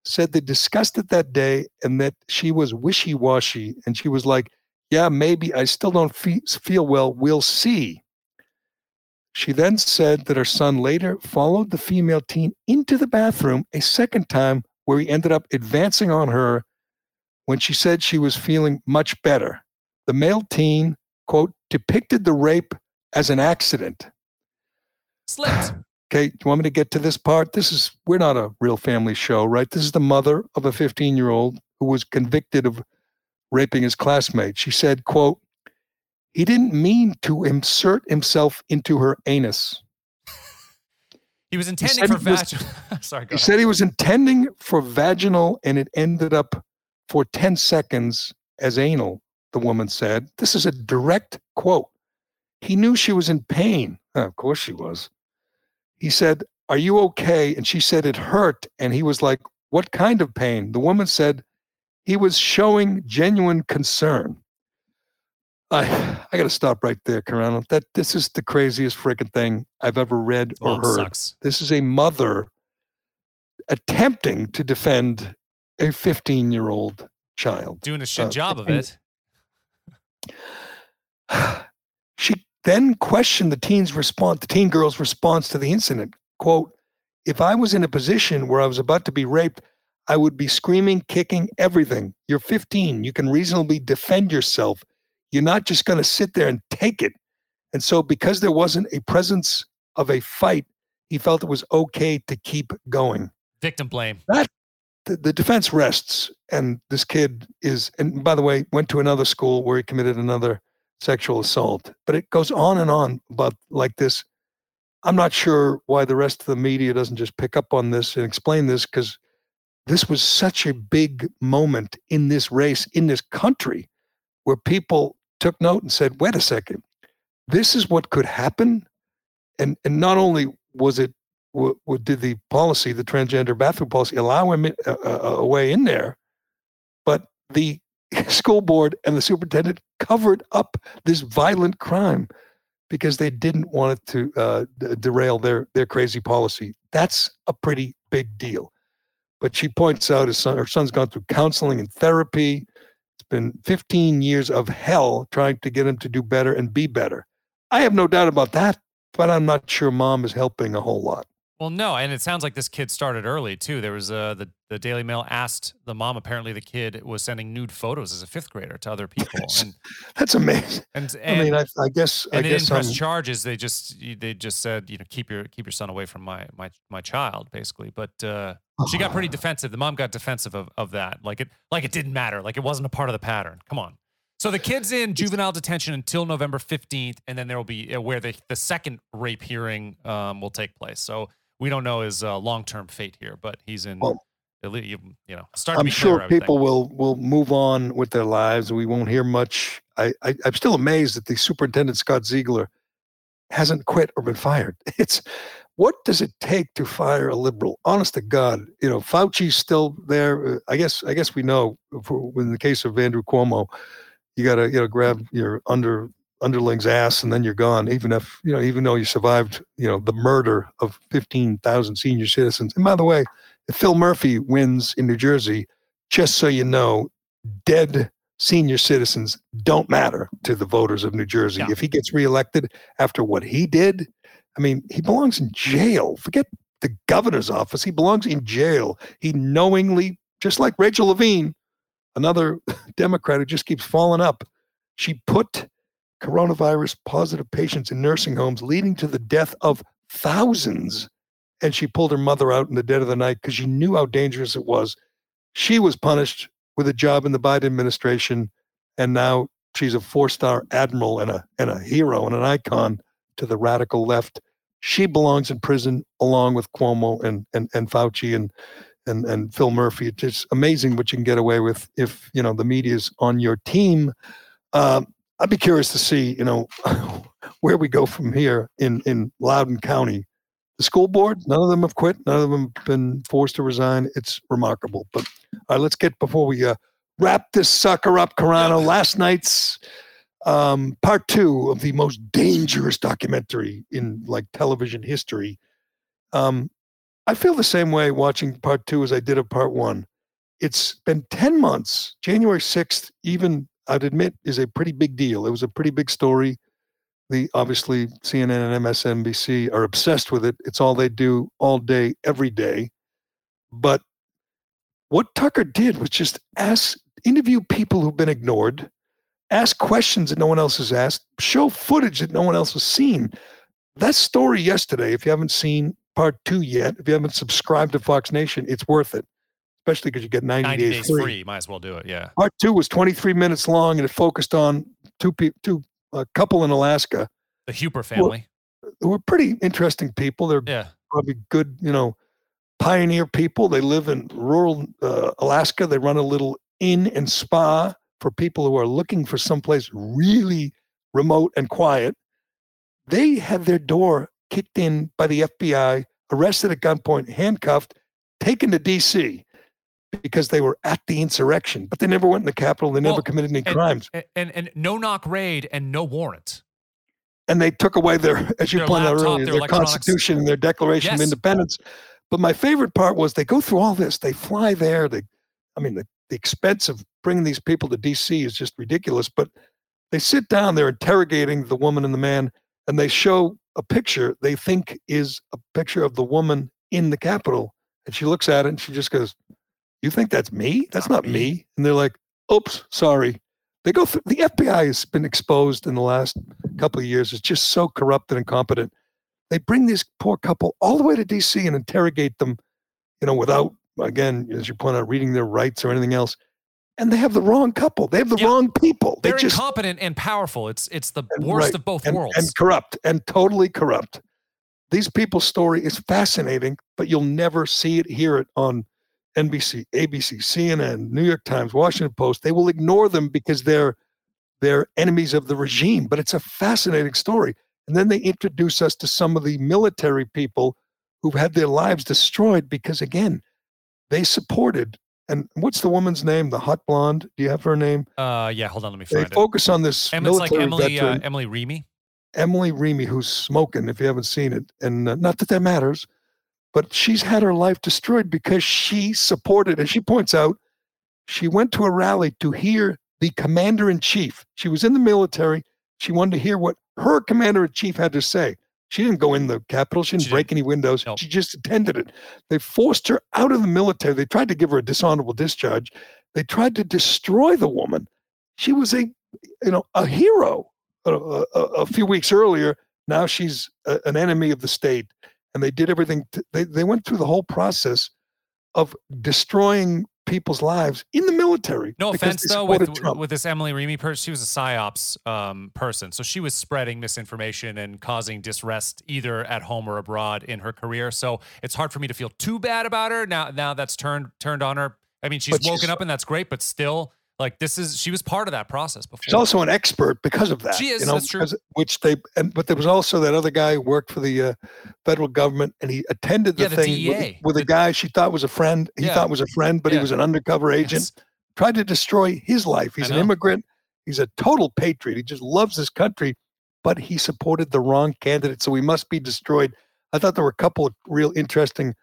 said they discussed it that day and that she was wishy washy. And she was like, Yeah, maybe I still don't feel well. We'll see. She then said that her son later followed the female teen into the bathroom a second time, where he ended up advancing on her when she said she was feeling much better. The male teen, quote, depicted the rape as an accident. Slipped. Okay, you want me to get to this part? This is, we're not a real family show, right? This is the mother of a 15 year old who was convicted of raping his classmate. She said, quote, he didn't mean to insert himself into her anus. He was intending he for vaginal. Sorry, he ahead. said he was intending for vaginal and it ended up for 10 seconds as anal, the woman said. This is a direct quote. He knew she was in pain. Oh, of course she was he said, Are you okay? And she said, It hurt. And he was like, What kind of pain? The woman said, He was showing genuine concern. I I gotta stop right there, Carano. That this is the craziest freaking thing I've ever read or oh, heard. Sucks. This is a mother attempting to defend a 15 year old child. Doing a shit uh, job of it. She then questioned the teen's response, the teen girl's response to the incident. Quote, if I was in a position where I was about to be raped, I would be screaming, kicking, everything. You're 15. You can reasonably defend yourself. You're not just going to sit there and take it. And so, because there wasn't a presence of a fight, he felt it was okay to keep going. Victim blame. That the, the defense rests. And this kid is, and by the way, went to another school where he committed another sexual assault. But it goes on and on about like this. I'm not sure why the rest of the media doesn't just pick up on this and explain this because this was such a big moment in this race, in this country, where people took note and said, wait a second, this is what could happen. And, and not only was it, what, what did the policy, the transgender bathroom policy, allow him a, a, uh, uh, a way in there, but the school board and the superintendent covered up this violent crime because they didn't want it to uh, d- derail their their crazy policy. That's a pretty big deal. But she points out his son, her son's gone through counseling and therapy. It's been 15 years of hell trying to get him to do better and be better. I have no doubt about that, but I'm not sure mom is helping a whole lot. Well, no, and it sounds like this kid started early too. There was uh, the the Daily Mail asked the mom. Apparently, the kid was sending nude photos as a fifth grader to other people. And, That's amazing. And, and I mean, I, I guess and I guess didn't press charges. They just they just said you know keep your keep your son away from my my my child basically. But uh, she got pretty defensive. The mom got defensive of, of that. Like it like it didn't matter. Like it wasn't a part of the pattern. Come on. So the kid's in juvenile detention until November 15th, and then there will be uh, where the, the second rape hearing um, will take place. So we don't know his uh, long term fate here, but he's in. Well, you, you know, start. I'm sure clear, people will will move on with their lives. We won't hear much. I, I I'm still amazed that the superintendent Scott Ziegler hasn't quit or been fired. It's what does it take to fire a liberal? Honest to God, you know, Fauci's still there. Uh, I guess. I guess we know. For, in the case of Andrew Cuomo, you gotta you know grab your under underling's ass and then you're gone. Even if you know, even though you survived, you know, the murder of fifteen thousand senior citizens. And by the way, if Phil Murphy wins in New Jersey, just so you know, dead senior citizens don't matter to the voters of New Jersey. Yeah. If he gets reelected after what he did, I mean, he belongs in jail. Forget the governor's office. He belongs in jail. He knowingly, just like Rachel Levine, another Democrat who just keeps falling up, she put coronavirus positive patients in nursing homes, leading to the death of thousands. And she pulled her mother out in the dead of the night because she knew how dangerous it was. She was punished with a job in the Biden administration, and now she's a four-star admiral and a and a hero and an icon to the radical left. She belongs in prison along with Cuomo and and and Fauci and and and Phil Murphy. It's amazing what you can get away with if you know the media's on your team. Um, I'd be curious to see you know where we go from here in in Loudoun County. The school board, none of them have quit. None of them have been forced to resign. It's remarkable. But all right, let's get before we uh, wrap this sucker up, Carano. Last night's um, part two of the most dangerous documentary in like television history. Um, I feel the same way watching part two as I did of part one. It's been 10 months. January 6th, even I'd admit, is a pretty big deal. It was a pretty big story. The obviously CNN and MSNBC are obsessed with it. It's all they do all day, every day. But what Tucker did was just ask, interview people who've been ignored, ask questions that no one else has asked, show footage that no one else has seen. That story yesterday, if you haven't seen part two yet, if you haven't subscribed to Fox Nation, it's worth it, especially because you get 90, 90 days, days free. free. Might as well do it. Yeah. Part two was 23 minutes long and it focused on two people, two a couple in Alaska. The Huber family. Who were pretty interesting people. They're yeah. probably good, you know, pioneer people. They live in rural uh, Alaska. They run a little inn and spa for people who are looking for someplace really remote and quiet. They had their door kicked in by the FBI, arrested at gunpoint, handcuffed, taken to DC because they were at the insurrection, but they never went in the Capitol. They well, never committed any and, crimes. And, and, and no knock raid and no warrant. And they took away their, as you their pointed laptop, out earlier, their, their Constitution and their Declaration yes. of Independence. But my favorite part was they go through all this. They fly there. They, I mean, the, the expense of bringing these people to DC is just ridiculous. But they sit down, they're interrogating the woman and the man, and they show a picture they think is a picture of the woman in the Capitol. And she looks at it and she just goes, You think that's me? That's not, not me. me. And they're like, Oops, sorry. They go through the FBI has been exposed in the last couple of years. It's just so corrupt and incompetent. They bring this poor couple all the way to DC and interrogate them, you know, without again, as you point out, reading their rights or anything else and they have the wrong couple. They have the wrong people. They are just, incompetent and powerful. It's it's the worst right, of both and, worlds. And corrupt and totally corrupt. These people's story is fascinating, but you'll never see it, hear it on NBC, ABC, CNN, New York Times, Washington Post. They will ignore them because they're they're enemies of the regime. But it's a fascinating story. And then they introduce us to some of the military people who've had their lives destroyed because again, they supported and what's the woman's name? The hot blonde. Do you have her name? Uh, yeah. Hold on, let me find they it. focus on this em- military like Emily, veteran, uh, Emily Rainey. Emily Rainey, who's smoking. If you haven't seen it, and uh, not that that matters, but she's had her life destroyed because she supported. And she points out, she went to a rally to hear the commander in chief. She was in the military. She wanted to hear what her commander in chief had to say. She didn't go in the Capitol. She didn't she break didn't. any windows. Nope. She just attended it. They forced her out of the military. They tried to give her a dishonorable discharge. They tried to destroy the woman. She was a, you know, a hero a, a, a few weeks earlier. Now she's a, an enemy of the state. And they did everything. To, they, they went through the whole process of destroying people's lives in the military. No offense though, with with this Emily Rainey person, she was a psyops um, person, so she was spreading misinformation and causing disrest either at home or abroad in her career. So it's hard for me to feel too bad about her now. Now that's turned turned on her. I mean, she's but woken she's, up and that's great, but still, Like this is she was part of that process before. She's also an expert because of that. She is. You know, that's true. because- which they and but there was also that other guy who worked for the uh, federal government, and he attended the Yeah, the thing with, with a The- guy she thought was a friend. He Yeah. thought was a friend, but he was an undercover agent. Yes. Tried to destroy his life. He's an immigrant. He's a total patriot. He just loves his country, but he supported the wrong candidate, so he must be destroyed. I thought there were a couple of real interesting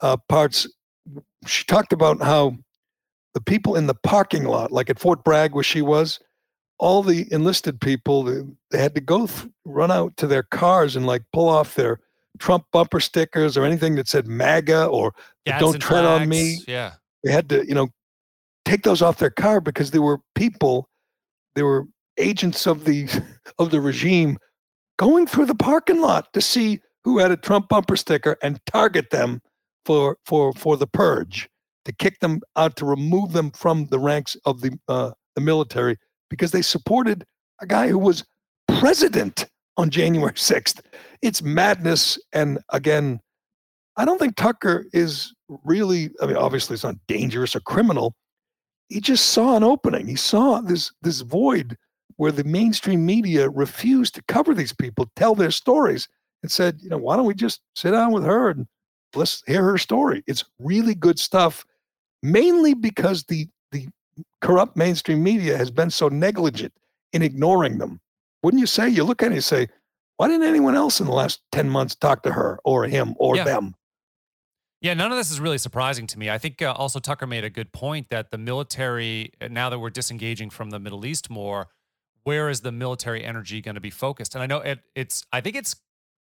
uh, parts. She talked about how the people in the parking lot, like at Fort Bragg, where she was, all the enlisted people, they, they had to go th- run out to their cars and like pull off their Trump bumper stickers or anything that said MAGA or don't tread on me. Yeah. they had to, you know, take those off their car because there were people, there were agents of the of the regime going through the parking lot to see who had a Trump bumper sticker and target them for for for the purge, to kick them out, to remove them from the ranks of the uh, the military because they supported a guy who was president on January 6th. It's madness. And again, I don't think Tucker is really, I mean, obviously it's not dangerous or criminal. He just saw an opening. He saw this this void where the mainstream media refused to cover these people, tell their stories, and said, you know, why don't we just sit down with her and let's hear her story? It's really good stuff, mainly because the the corrupt mainstream media has been so negligent in ignoring them. Wouldn't you say? You look at it and you say, why didn't anyone else in the last 10 months talk to her or him or Yeah. them? Yeah, none of this is really surprising to me. I think uh, also Tucker made a good point that the military, uh, now that we're disengaging from the Middle East more, where is the military energy going to be focused? And I know it, it's, I think it's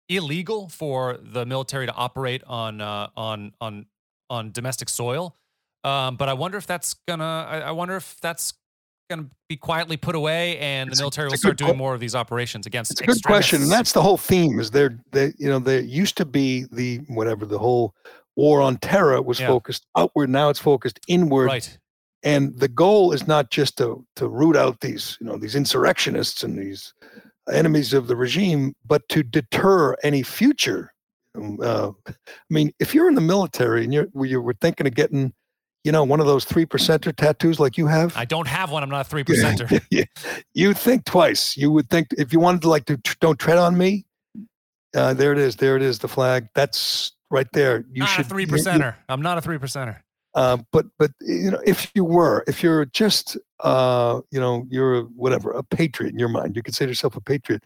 illegal for the military to operate on uh, on on on domestic soil. Um, but I wonder if that's gonna, I, I wonder if that's gonna be quietly put away, and It's the military it's will start doing que- more of these operations against. It's a good question, and that's the whole theme. Is there, they, you know, there used to be the whatever the whole war on terror was Yeah. focused outward. Now it's focused inward, right. and the goal is not just to to root out these, you know, these insurrectionists and these enemies of the regime, but to deter any future. um, Uh, I mean, if you're in the military and you're you were thinking of getting, you know, one of those three percenter tattoos like you have, I don't have one. I'm not a three percenter. you think twice. You would think if you wanted to like to tr- don't tread on me. Uh, there it is. There it is. The flag. That's right there. You not should a three percenter. I'm not a three percenter. Uh, but but you know, if you were, if you're just uh, you know, you're a, whatever a patriot in your mind, you consider yourself a patriot.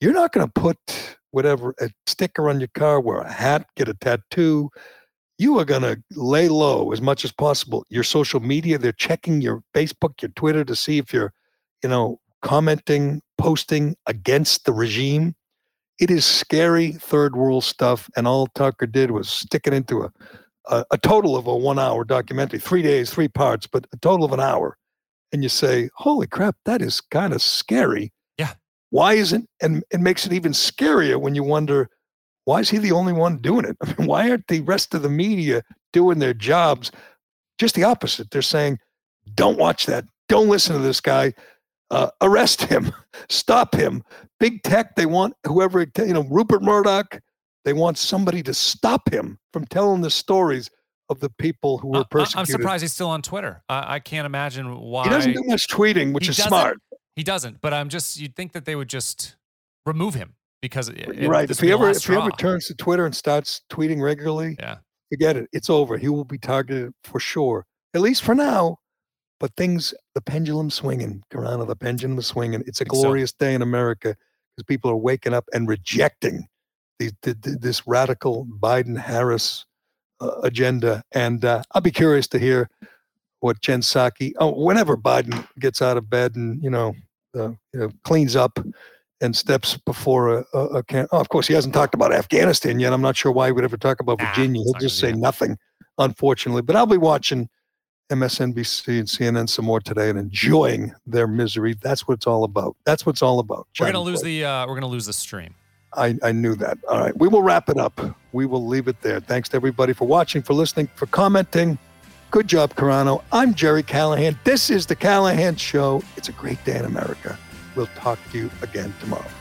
You're not going to put whatever a sticker on your car, wear a hat, get a tattoo. You are going to lay low as much as possible. Your social media, they're checking your Facebook, your Twitter to see if you're, you know, commenting, posting against the regime. It is scary third world stuff. And all Tucker did was stick it into a, a, a total of a one hour documentary, three days, three parts, but a total of an hour. And you say, holy crap, that is kind of scary. Yeah. Why isn't, and it makes it even scarier when you wonder, why is he the only one doing it? I mean, why aren't the rest of the media doing their jobs? Just the opposite. They're saying, don't watch that. Don't listen to this guy. Uh, arrest him. Stop him. Big tech, they want whoever, you know, Rupert Murdoch, they want somebody to stop him from telling the stories of the people who Uh, were persecuted. I'm surprised he's still on Twitter. I, I can't imagine why He doesn't do much tweeting, which He is smart. He doesn't, but I'm just you'd think that they would just remove him because it, it- right. If he ever if he ever turns to Twitter and starts tweeting regularly, yeah, forget it. It's over. He will be targeted for sure. At least for now. But things, the pendulum swinging, Karana, the pendulum is swinging. It's a Think so. glorious day in America because people are waking up and rejecting the, the, the- this radical Biden Harris uh, agenda. And uh, I'll be curious to hear what Jen Psaki, oh, whenever Biden gets out of bed and, you know, uh, you know cleans up and steps before a, a, a can. Oh, of course, he hasn't talked about Afghanistan yet. I'm not sure why he would ever talk about Virginia. He'll just say nothing, unfortunately. But I'll be watching MSNBC and CNN some more today and enjoying their misery. That's what it's all about. That's what it's all about. we're gonna lose boy. the uh, we're gonna lose the stream. I, I knew that. All right. We will wrap it up. We will leave it there. Thanks to everybody for watching, for listening, for commenting. Good job, Carano. I'm Gerry Callahan. This is The Callahan Show. It's a great day in America. We'll talk to you again tomorrow.